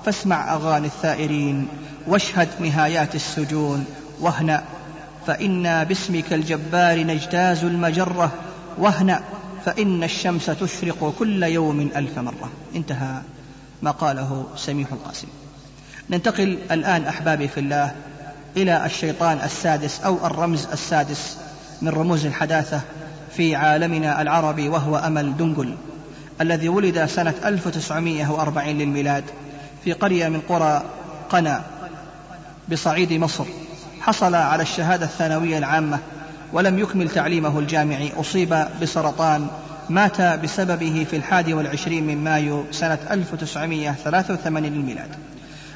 فاسمع أغاني الثائرين واشهد نهايات السجون. واهنأ فإنا باسمك الجبار نجتاز المجرة. واهنأ فإن الشمس تشرق كل يوم ألف مرة. انتهى ما قاله سميح القاسم. ننتقل الآن أحبابي في الله إلى الشيطان السادس أو الرمز السادس من رموز الحداثة. في عالمنا العربي وهو أمل دنقل الذي ولد سنة 1940 للميلاد في قرية من قرى قنا بصعيد مصر. حصل على الشهادة الثانوية العامة ولم يكمل تعليمه الجامعي أصيب بسرطان مات بسببه في الحادي والعشرين من مايو سنة 1983 للميلاد.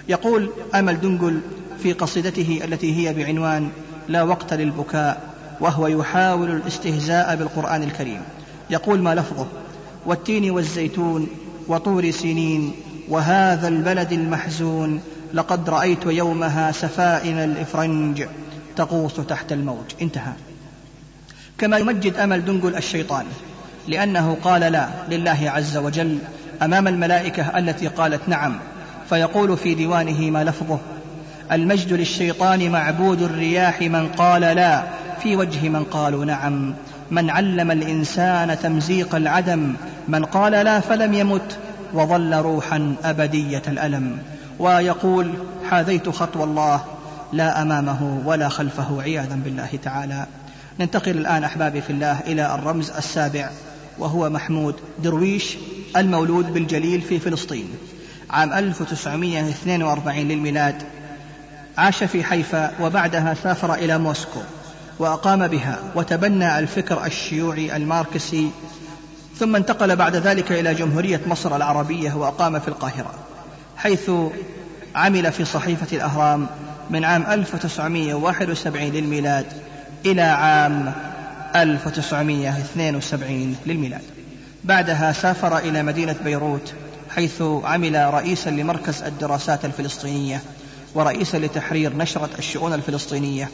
يقول أمل دنقل في قصيدته التي هي بعنوان لا وقت للبكاء. وهو يحاول الاستهزاء بالقرآن الكريم. يقول ما لفظه؟ والتين والزيتون وطور سنين وهذا البلد المحزون لقد رأيت يومها سفائن الإفرنج تغوص تحت الموج. انتهى. كما يمجد أمل دنقل الشيطان لأنه قال لا لله عز وجل أمام الملائكة التي قالت نعم. فيقول في ديوانه ما لفظه؟ المجد للشيطان معبود الرياح من قال لا. في وجه من قالوا نعم. من علم الإنسان تمزيق العدم من قال لا فلم يمت وظل روحا أبدية الألم. ويقول حاذيت خطوى الله لا أمامه ولا خلفه عياذا بالله تعالى. ننتقل الآن أحبابي في الله إلى الرمز السابع وهو محمود درويش المولود بالجليل في فلسطين. عام 1942 للميلاد عاش في حيفا وبعدها سافر إلى موسكو. وأقام بها وتبنى الفكر الشيوعي الماركسي ثم انتقل بعد ذلك إلى جمهورية مصر العربية وأقام في القاهرة حيث عمل في صحيفة الأهرام من عام 1971 للميلاد إلى عام 1972 للميلاد. بعدها سافر إلى مدينة بيروت حيث عمل رئيسا لمركز الدراسات الفلسطينية ورئيسا لتحرير نشرة الشؤون الفلسطينية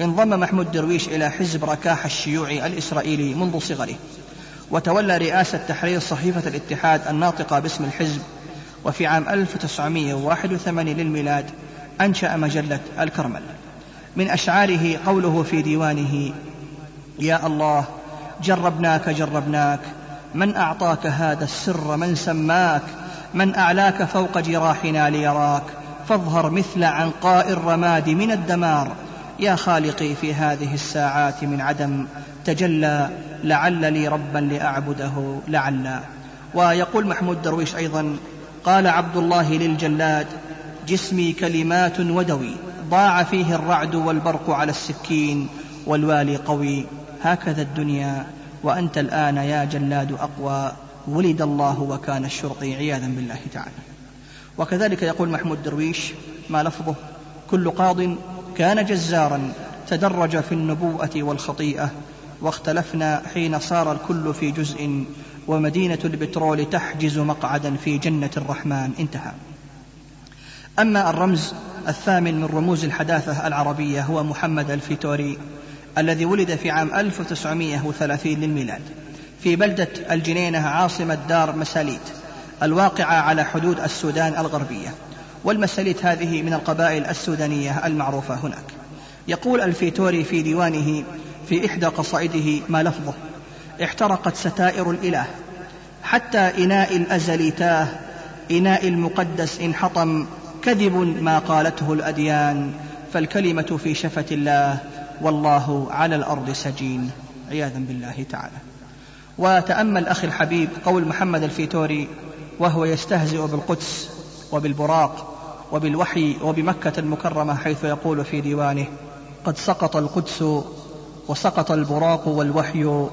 انضم محمود درويش إلى حزب ركاح الشيوعي الإسرائيلي منذ صغره وتولى رئاسة تحرير صحيفة الاتحاد الناطقة باسم الحزب وفي عام 1981 للميلاد أنشأ مجلة الكرمل. من أشعاره قوله في ديوانه يا الله جربناك جربناك من أعطاك هذا السر من سماك من أعلاك فوق جراحنا ليراك فاظهر مثل عنقاء الرماد من الدمار يا خالقي في هذه الساعات من عدم تجلى لعل لي ربا لأعبده لعلا ويقول محمود درويش أيضا قال عبد الله للجلاد جسمي كلمات ودوي ضاع فيه الرعد والبرق على السكين والوالي قوي. هكذا الدنيا وأنت الآن يا جلاد أقوى. ولد الله وكان الشرطي عياذا بالله تعالى. وكذلك يقول محمود درويش ما لفظه؟ كل قاض كان جزارا تدرج في النبوءة والخطيئة واختلفنا حين صار الكل في جزء ومدينة البترول تحجز مقعدا في جنة الرحمن. انتهى. أما الرمز الثامن من رموز الحداثة العربية هو محمد الفيتوري الذي ولد في عام 1930 للميلاد في بلدة الجنينة عاصمة دار مساليت الواقعة على حدود السودان الغربية. والمساليت هذه من القبائل السودانية المعروفة هناك. يقول الفيتوري في ديوانه في إحدى قصائده ما لفظه احترقت ستائر الإله. حتى إناء الأزل تاه إناء المقدس إن حطم. كذب ما قالته الأديان. فالكلمة في شفة الله. والله على الأرض سجين. عياذا بالله تعالى. وتأمل أخي الحبيب قول محمد الفيتوري وهو يستهزئ بالقدس وبالبراق وبالوحي وبمكة المكرمة حيث يقول في ديوانه قد سقط القدس وسقط البراق والوحي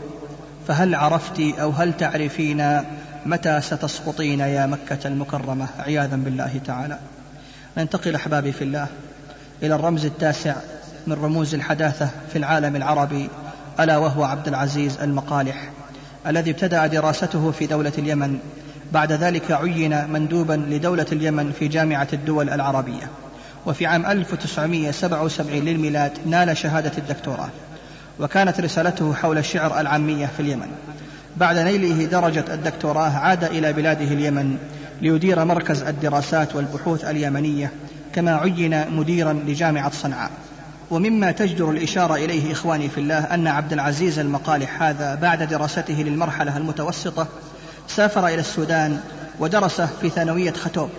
فهل عرفت أو هل تعرفين متى ستسقطين يا مكة المكرمة؟ عياذا بالله تعالى. ننتقل أحبابي في الله إلى الرمز التاسع من رموز الحداثة في العالم العربي ألا وهو عبد العزيز المقالح الذي ابتدأ دراسته في دولة اليمن بعد ذلك عين مندوبا لدولة اليمن في جامعة الدول العربية. وفي عام 1977 للميلاد نال شهادة الدكتوراه. وكانت رسالته حول الشعر العامية في اليمن. بعد نيله درجة الدكتوراه عاد إلى بلاده اليمن ليدير مركز الدراسات والبحوث اليمنية كما عين مديرا لجامعة صنعاء. ومما تجدر الإشارة إليه إخواني في الله أن عبد العزيز المقالح هذا بعد دراسته للمرحلة المتوسطة سافر إلى السودان ودرس في ثانوية ختوب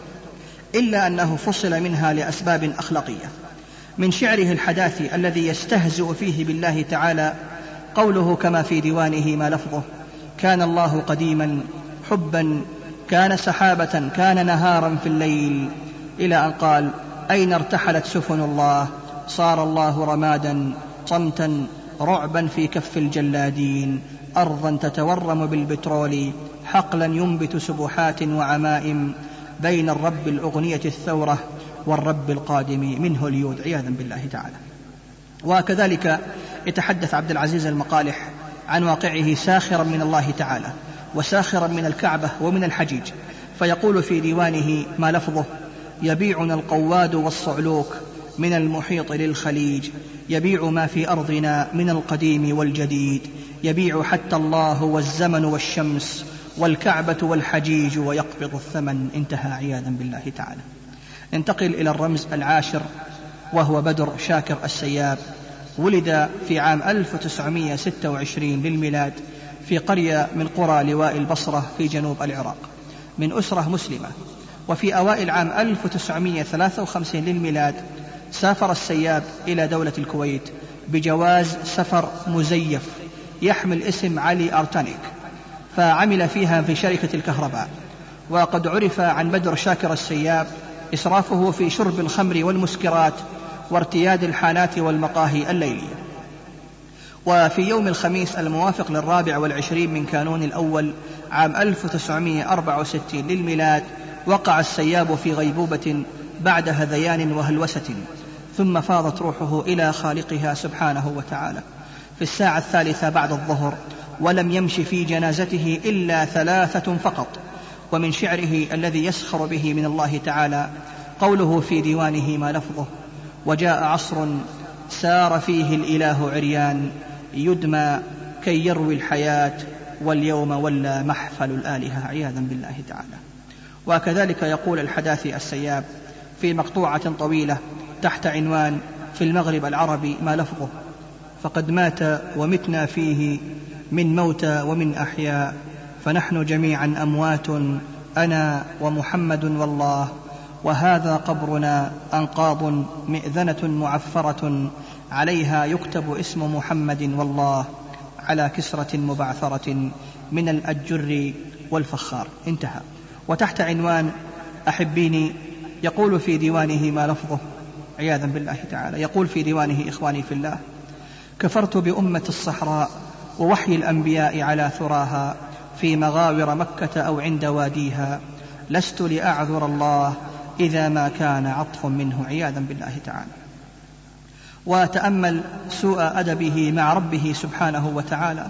إلا أنه فصل منها لأسباب أخلاقية. من شعره الحداثي الذي يستهزئ فيه بالله تعالى قوله كما في ديوانه ما لفظه كان الله قديما حبا كان سحابة كان نهارا في الليل. إلى أن قال أين ارتحلت سفن الله؟ صار الله رمادا صمتا رعبا في كف الجلادين أرضا تتورم بالبترول حقلا ينبت سبحات وعمائم بين الرب الأغنية الثورة والرب القادم منه اليود عياذا بالله تعالى. وكذلك يتحدث عبد العزيز المقالح عن واقعه ساخرا من الله تعالى وساخرا من الكعبة ومن الحجيج. فيقول في ديوانه ما لفظه يبيعنا القواد والصعلوك من المحيط للخليج. يبيع ما في أرضنا من القديم والجديد. يبيع حتى الله والزمن والشمس والكعبة والحجيج ويقبض الثمن. انتهى عياذا بالله تعالى. ننتقل إلى الرمز العاشر وهو بدر شاكر السياب. ولد في عام 1926 للميلاد في قرية من قرى لواء البصرة في جنوب العراق. من أسرة مسلمة. وفي أوائل عام 1953 للميلاد سافر السياب إلى دولة الكويت بجواز سفر مزيف يحمل اسم علي أرتانيك. فعمل فيها في شركة الكهرباء. وقد عرف عن بدر شاكر السياب إسرافه في شرب الخمر والمسكرات وارتياد الحانات والمقاهي الليلية وفي يوم الخميس الموافق للرابع والعشرين من كانون الأول عام 1964 للميلاد وقع السياب في غيبوبة بعد هذيان وهلوسة ثم فاضت روحه إلى خالقها سبحانه وتعالى. في الساعة الثالثة بعد الظهر ولم يمش في جنازته إلا ثلاثة فقط ومن شعره الذي يسخر به من الله تعالى قوله في ديوانه ما لفظه وجاء عصر سار فيه الإله عريان يدمى كي يروي الحياة واليوم ولى محفل الآلهة عياذا بالله تعالى. وكذلك يقول الحداثي السياب في مقطوعة طويلة تحت عنوان في المغرب العربي ما لفظه فقد مات ومتنا فيه من موتى ومن أحياء فنحن جميعا أموات أنا ومحمد والله وهذا قبرنا أنقاض مئذنة معفرة عليها يكتب اسم محمد والله على كسرة مبعثرة من الأجر والفخار. انتهى. وتحت عنوان أحبيني يقول في ديوانه ما لفظه عياذا بالله تعالى يقول في ديوانه إخواني في الله كفرت بأمة الصحراء ووحي الأنبياء على ثراها في مغاور مكة أو عند واديها. لست لأعذر الله إذا ما كان عطف منه عياذا بالله تعالى. وتأمل سوء أدبه مع ربه سبحانه وتعالى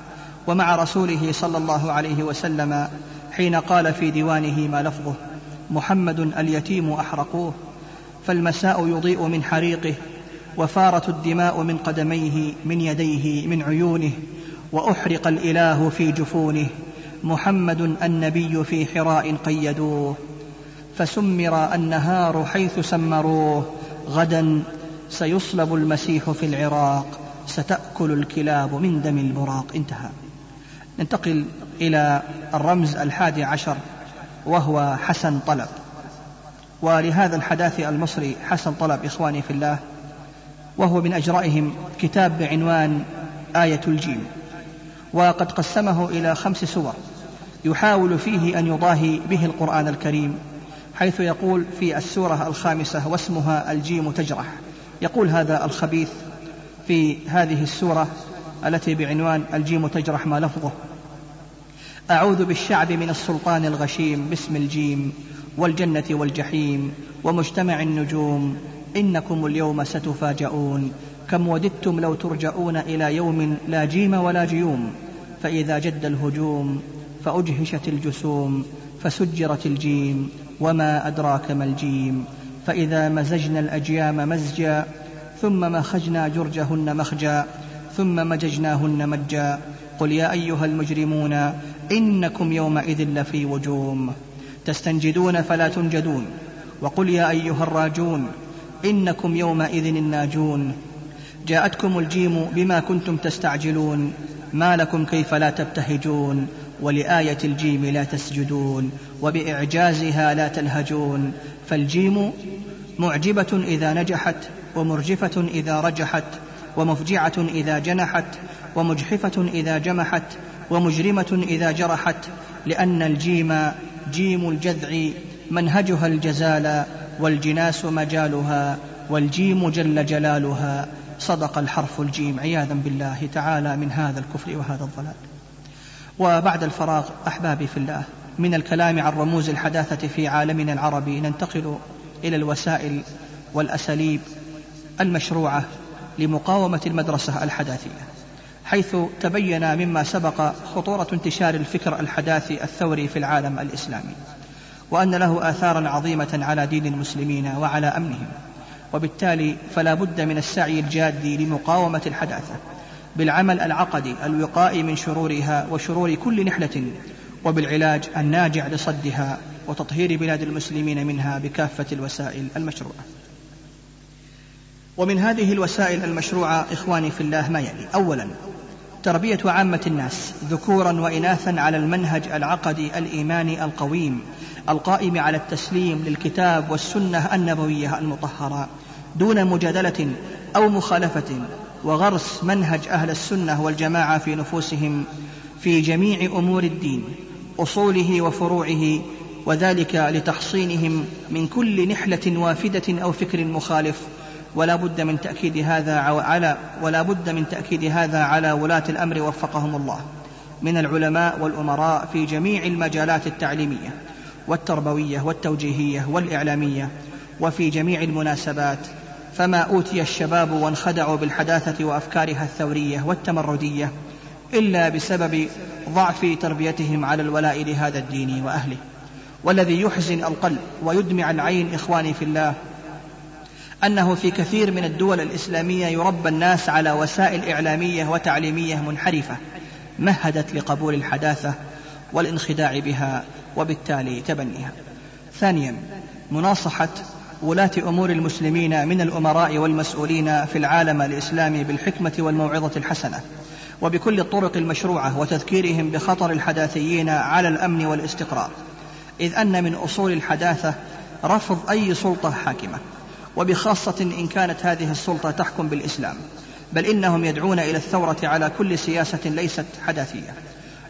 ومع رسوله صلى الله عليه وسلم حين قال في ديوانه ما لفظه محمد اليتيم أحرقوه فالمساء يضيء من حريقه وفارت الدماء من قدميه من يديه من عيونه وأحرق الإله في جفونه. محمد النبي في حراء قيدوه. فسمر النهار حيث سمروه. غدا سيصلب المسيح في العراق. ستأكل الكلاب من دم البراق. انتهى. ننتقل إلى الرمز الحادي عشر وهو حسن طلب. ولهذا الحداثي المصري حسن طلب إخواني في الله وهو من أجرئهم كتاب بعنوان آية الجيم وقد قسمه إلى خمس سور يحاول فيه أن يضاهي به القرآن الكريم حيث يقول في السورة الخامسة واسمها الجيم تجرح. يقول هذا الخبيث في هذه السورة التي بعنوان الجيم تجرح ما لفظه أعوذ بالشعب من السلطان الغشيم باسم الجيم والجنة والجحيم ومجتمع النجوم إنكم اليوم ستفاجؤون. كم وددتم لو ترجعون إلى يوم لا جيم ولا جيوم. فإذا جد الهجوم فأجهشت الجسوم فسجرت الجيم وما أدراك ما الجيم فإذا مزجنا الأجيام مزجا ثم مخجنا جرجهن مخجا ثم مججناهن مجا قل يا أيها المجرمون إنكم يومئذ لفي وجوم تستنجدون فلا تنجدون وقل يا أيها الراجون إنكم يومئذ الناجون جاءتكم الجيم بما كنتم تستعجلون. ما لكم كيف لا تبتهجون؟ ولآية الجيم لا تسجدون. وبإعجازها لا تلهجون. فالجيم معجبة إذا نجحت ومرجفة إذا رجحت ومفجعة إذا جنحت ومجحفة إذا جمحت ومجرمة إذا جرحت. لأن الجيم جيم الجذع منهجها الجزال والجناس مجالها والجيم جل جلالها صدق الحرف الجيم عياذا بالله تعالى من هذا الكفر وهذا الضلال. وبعد الفراغ أحبابي في الله من الكلام عن رموز الحداثة في عالمنا العربي ننتقل إلى الوسائل والأساليب المشروعة لمقاومة المدرسة الحداثية حيث تبين مما سبق خطورة انتشار الفكر الحداثي الثوري في العالم الإسلامي وأن له آثارا عظيمة على دين المسلمين وعلى أمنهم. وبالتالي فلا بد من السعي الجاد لمقاومة الحداثة بالعمل العقدي الوقائي من شرورها وشرور كل نحلة وبالعلاج الناجع لصدها وتطهير بلاد المسلمين منها بكافة الوسائل المشروعة. ومن هذه الوسائل المشروعة إخواني في الله ما يلي. اولا تربيه عامة الناس ذكورا وإناثا على المنهج العقدي الإيماني القويم القائم على التسليم للكتاب والسنة النبوية المطهرة. دون مجادلة أو مخالفة وغرس منهج أهل السنة والجماعة في نفوسهم في جميع أمور الدين أصوله وفروعه وذلك لتحصينهم من كل نحلة وافدة أو فكر مخالف ولا بد من تأكيد هذا على ولا بد من تأكيد هذا على ولاة الأمر وفقهم الله من العلماء والأمراء في جميع المجالات التعليمية والتربوية والتوجيهية والإعلامية وفي جميع المناسبات. فما أوتي الشباب وانخدعوا بالحداثة وأفكارها الثورية والتمردية إلا بسبب ضعف تربيتهم على الولاء لهذا الدين وأهله. والذي يحزن القلب ويدمع العين إخواني في الله أنه في كثير من الدول الإسلامية يربى الناس على وسائل إعلامية وتعليمية منحرفة مهدت لقبول الحداثة والانخداع بها وبالتالي تبنيها. ثانيا مناصحة ولاة أمور المسلمين من الأمراء والمسؤولين في العالم الإسلامي بالحكمة والموعظة الحسنة وبكل الطرق المشروعة وتذكيرهم بخطر الحداثيين على الأمن والاستقرار إذ أن من أصول الحداثة رفض أي سلطة حاكمة. وبخاصة إن كانت هذه السلطة تحكم بالإسلام بل إنهم يدعون إلى الثورة على كل سياسة ليست حداثية.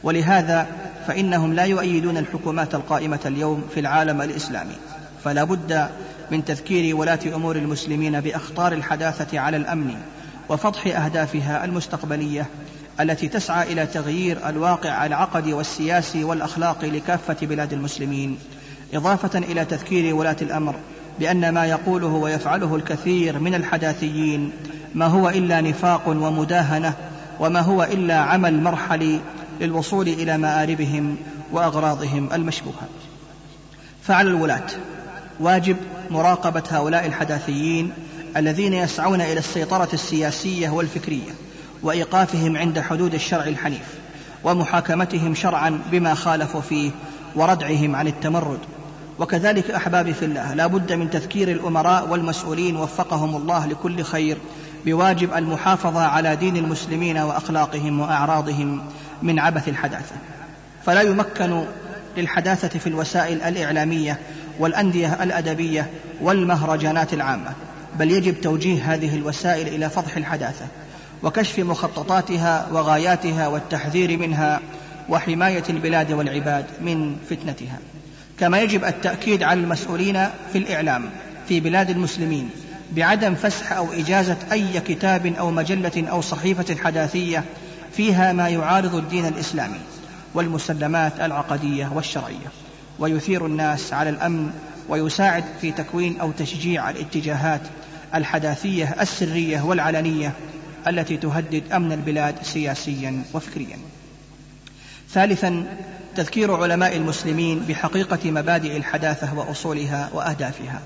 ولهذا فإنهم لا يؤيدون الحكومات القائمة اليوم في العالم الإسلامي. فلا بد من تذكير ولاة أمور المسلمين بأخطار الحداثة على الأمن وفضح أهدافها المستقبلية التي تسعى إلى تغيير الواقع العقدي والسياسي والأخلاقي لكافة بلاد المسلمين إضافة إلى تذكير ولاة الأمر بأن ما يقوله ويفعله الكثير من الحداثيين. ما هو إلا نفاق ومداهنة وما هو إلا عمل مرحلي للوصول إلى مآربهم وأغراضهم المشبوهة فعلى الولاة واجب مراقبة هؤلاء الحداثيين الذين يسعون إلى السيطرة السياسية والفكرية وإيقافهم عند حدود الشرع الحنيف ومحاكمتهم شرعا بما خالفوا فيه وردعهم عن التمرد. وكذلك أحبابي في الله. لا بد من تذكير الأمراء والمسؤولين وفقهم الله لكل خير بواجب المحافظة على دين المسلمين وأخلاقهم وأعراضهم من عبث الحداثة. فلا يمكن للحداثة في الوسائل الإعلامية والأندية الأدبية والمهرجانات العامة بل يجب توجيه هذه الوسائل إلى فضح الحداثة وكشف مخططاتها وغاياتها والتحذير منها وحماية البلاد والعباد من فتنتها. كما يجب التأكيد على المسؤولين في الإعلام في بلاد المسلمين بعدم فسح أو إجازة أي كتاب أو مجلة أو صحيفة حداثية فيها ما يعارض الدين الإسلامي والمسلمات العقدية والشرعية. ويثير الناس على الأمن ويساعد في تكوين أو تشجيع الاتجاهات الحداثية السرية والعلنية التي تهدد أمن البلاد سياسيا وفكريا. ثالثا تذكير علماء المسلمين بحقيقة مبادئ الحداثة وأصولها وأهدافها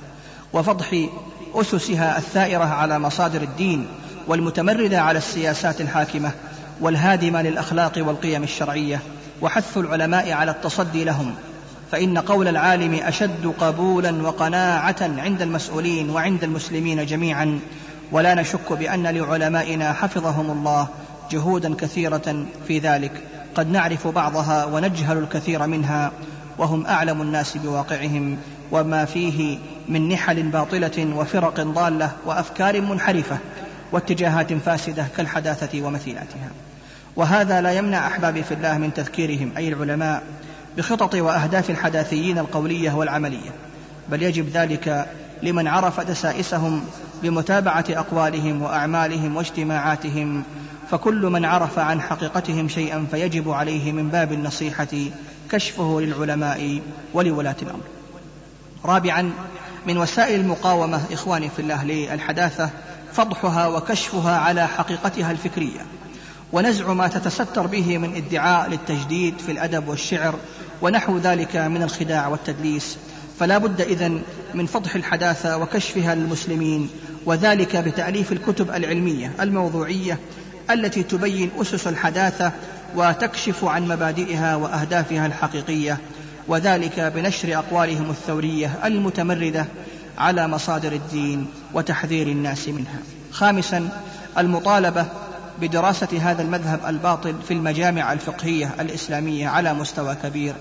وفضح أسسها الثائرة على مصادر الدين والمتمردة على السياسات الحاكمة والهادمة للأخلاق والقيم الشرعية وحث العلماء على التصدي لهم فإن قول العالم أشد قبولا وقناعة عند المسؤولين وعند المسلمين جميعا ولا نشك بأن لعلمائنا حفظهم الله جهودا كثيرة في ذلك. قد نعرف بعضها ونجهل الكثير منها وهم أعلم الناس بواقعهم وما فيه من نحل باطلة وفرق ضالة وأفكار منحرفة واتجاهات فاسدة كالحداثة ومثيلاتها. وهذا لا يمنع أحبابي في الله من تذكيرهم أي العلماء بخطط وأهداف الحداثيين القولية والعملية. بل يجب ذلك لمن عرف دسائسهم بمتابعة أقوالهم وأعمالهم واجتماعاتهم فكل من عرف عن حقيقتهم شيئا فيجب عليه من باب النصيحة كشفه للعلماء ولولاة الأمر. رابعا من وسائل المقاومة إخواني في الله للحداثة فضحها وكشفها على حقيقتها الفكرية ونزع ما تتستر به من ادعاء للتجديد في الأدب والشعر ونحو ذلك من الخداع والتدليس. فلا بد إذن من فضح الحداثة وكشفها للمسلمين وذلك بتأليف الكتب العلمية الموضوعية التي تبين أسس الحداثة وتكشف عن مبادئها وأهدافها الحقيقية وذلك بنشر أقوالهم الثورية المتمردة على مصادر الدين وتحذير الناس منها. خامسا المطالبة بدراسة هذا المذهب الباطل في المجامع الفقهية الإسلامية على مستوى كبير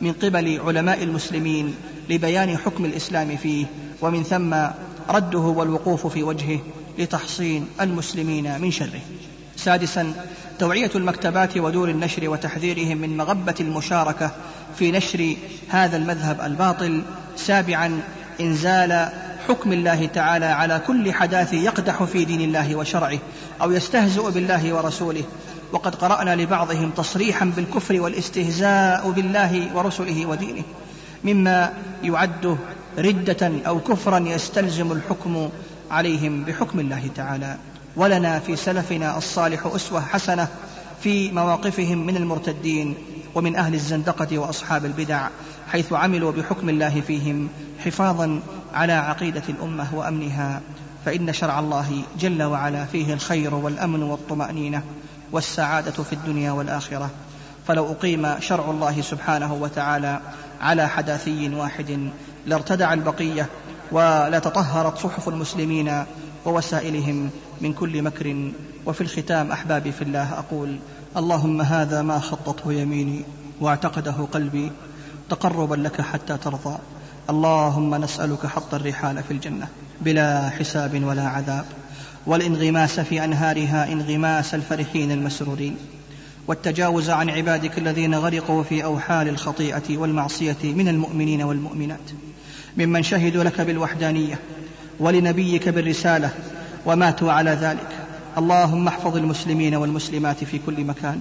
من قبل علماء المسلمين لبيان حكم الإسلام فيه ومن ثم رده والوقوف في وجهه لتحصين المسلمين من شره. سادسا توعية المكتبات ودور النشر وتحذيرهم من مغبة المشاركة في نشر هذا المذهب الباطل. سابعا إنزال حكم الله تعالى على كل حداث يقدح في دين الله وشرعه أو يستهزئ بالله ورسوله. وقد قرأنا لبعضهم تصريحا بالكفر والاستهزاء بالله ورسله ودينه مما يعد ردة أو كفرا يستلزم الحكم عليهم بحكم الله تعالى. ولنا في سلفنا الصالح أسوة حسنة في مواقفهم من المرتدين ومن أهل الزندقة وأصحاب البدع حيث عملوا بحكم الله فيهم حفاظا على عقيدة الأمة وأمنها. فإن شرع الله جل وعلا فيه الخير والأمن والطمأنينة والسعادة في الدنيا والآخرة. فلو أقيم شرع الله سبحانه وتعالى على حداثي واحد لارتدع البقية ولتطهرت صحف المسلمين ووسائلهم من كل مكر وفي الختام أحبابي في الله أقول اللهم هذا ما خطته يميني واعتقده قلبي تقربا لك حتى ترضى. اللهم نسألك حط الرحال في الجنة بلا حساب ولا عذاب. والانغماس في أنهارها انغماس الفرحين المسرورين. والتجاوز عن عبادك الذين غرقوا في أوحال الخطيئة والمعصية من المؤمنين والمؤمنات. ممن شهدوا لك بالوحدانية ولنبيك بالرسالة وماتوا على ذلك. اللهم احفظ المسلمين والمسلمات في كل مكان.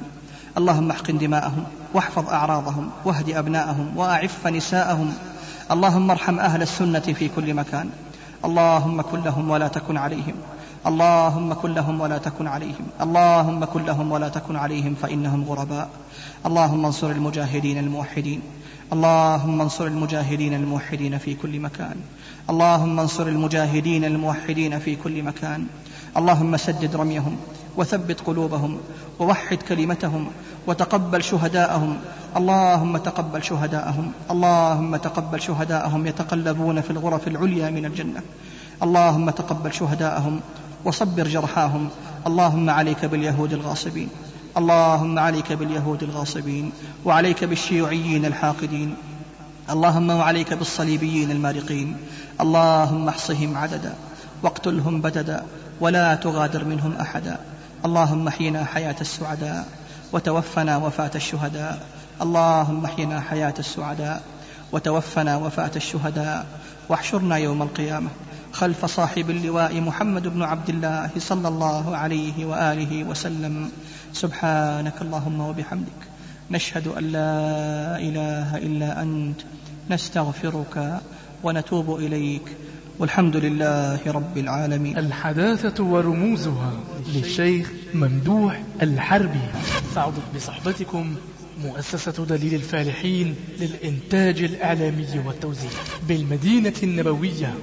اللهم احقن دماءهم واحفظ أعراضهم واهد أبناءهم وأعف نساءهم. اللهم ارحم أهل السنة في كل مكان. اللهم كن لهم ولا تكن عليهم. اللهم كن لهم ولا تكن عليهم. اللهم كن لهم ولا تكن عليهم فإنهم غرباء. اللهم انصر المجاهدين الموحدين. اللهم انصر المجاهدين الموحدين في كل مكان. اللهم انصر المجاهدين الموحدين في كل مكان. اللهم سدد رميهم وثبت قلوبهم ووحد كلمتهم وتقبل شهداءهم. اللهم تقبل شهداءهم. اللهم تقبل شهداءهم يتقلبون في الغرف العليا من الجنة. اللهم تقبل شهداءهم وصبر جرحاهم. اللهم عليك باليهود الغاصبين. اللهم عليك باليهود الغاصبين وعليك بالشيوعيين الحاقدين. اللهم وعليك بالصليبيين المارقين. اللهم احصهم عددا واقتلهم بددا ولا تغادر منهم أحدا. اللهم احينا حياة السعداء وتوفنا وفاة الشهداء. اللهم احينا حياة السعداء وتوفنا وفاة الشهداء. واحشرنا يوم القيامة خلف صاحب اللواء محمد بن عبد الله صلى الله عليه وآله وسلم. سبحانك اللهم وبحمدك. نشهد أن لا إله إلا أنت. نستغفرك ونتوب إليك. والحمد لله رب العالمين. الحداثة ورموزها للشيخ ممدوح الحربي. سعدت بصحبتكم مؤسسة دليل الفالحين للإنتاج الإعلامي والتوزيع بالمدينة النبوية.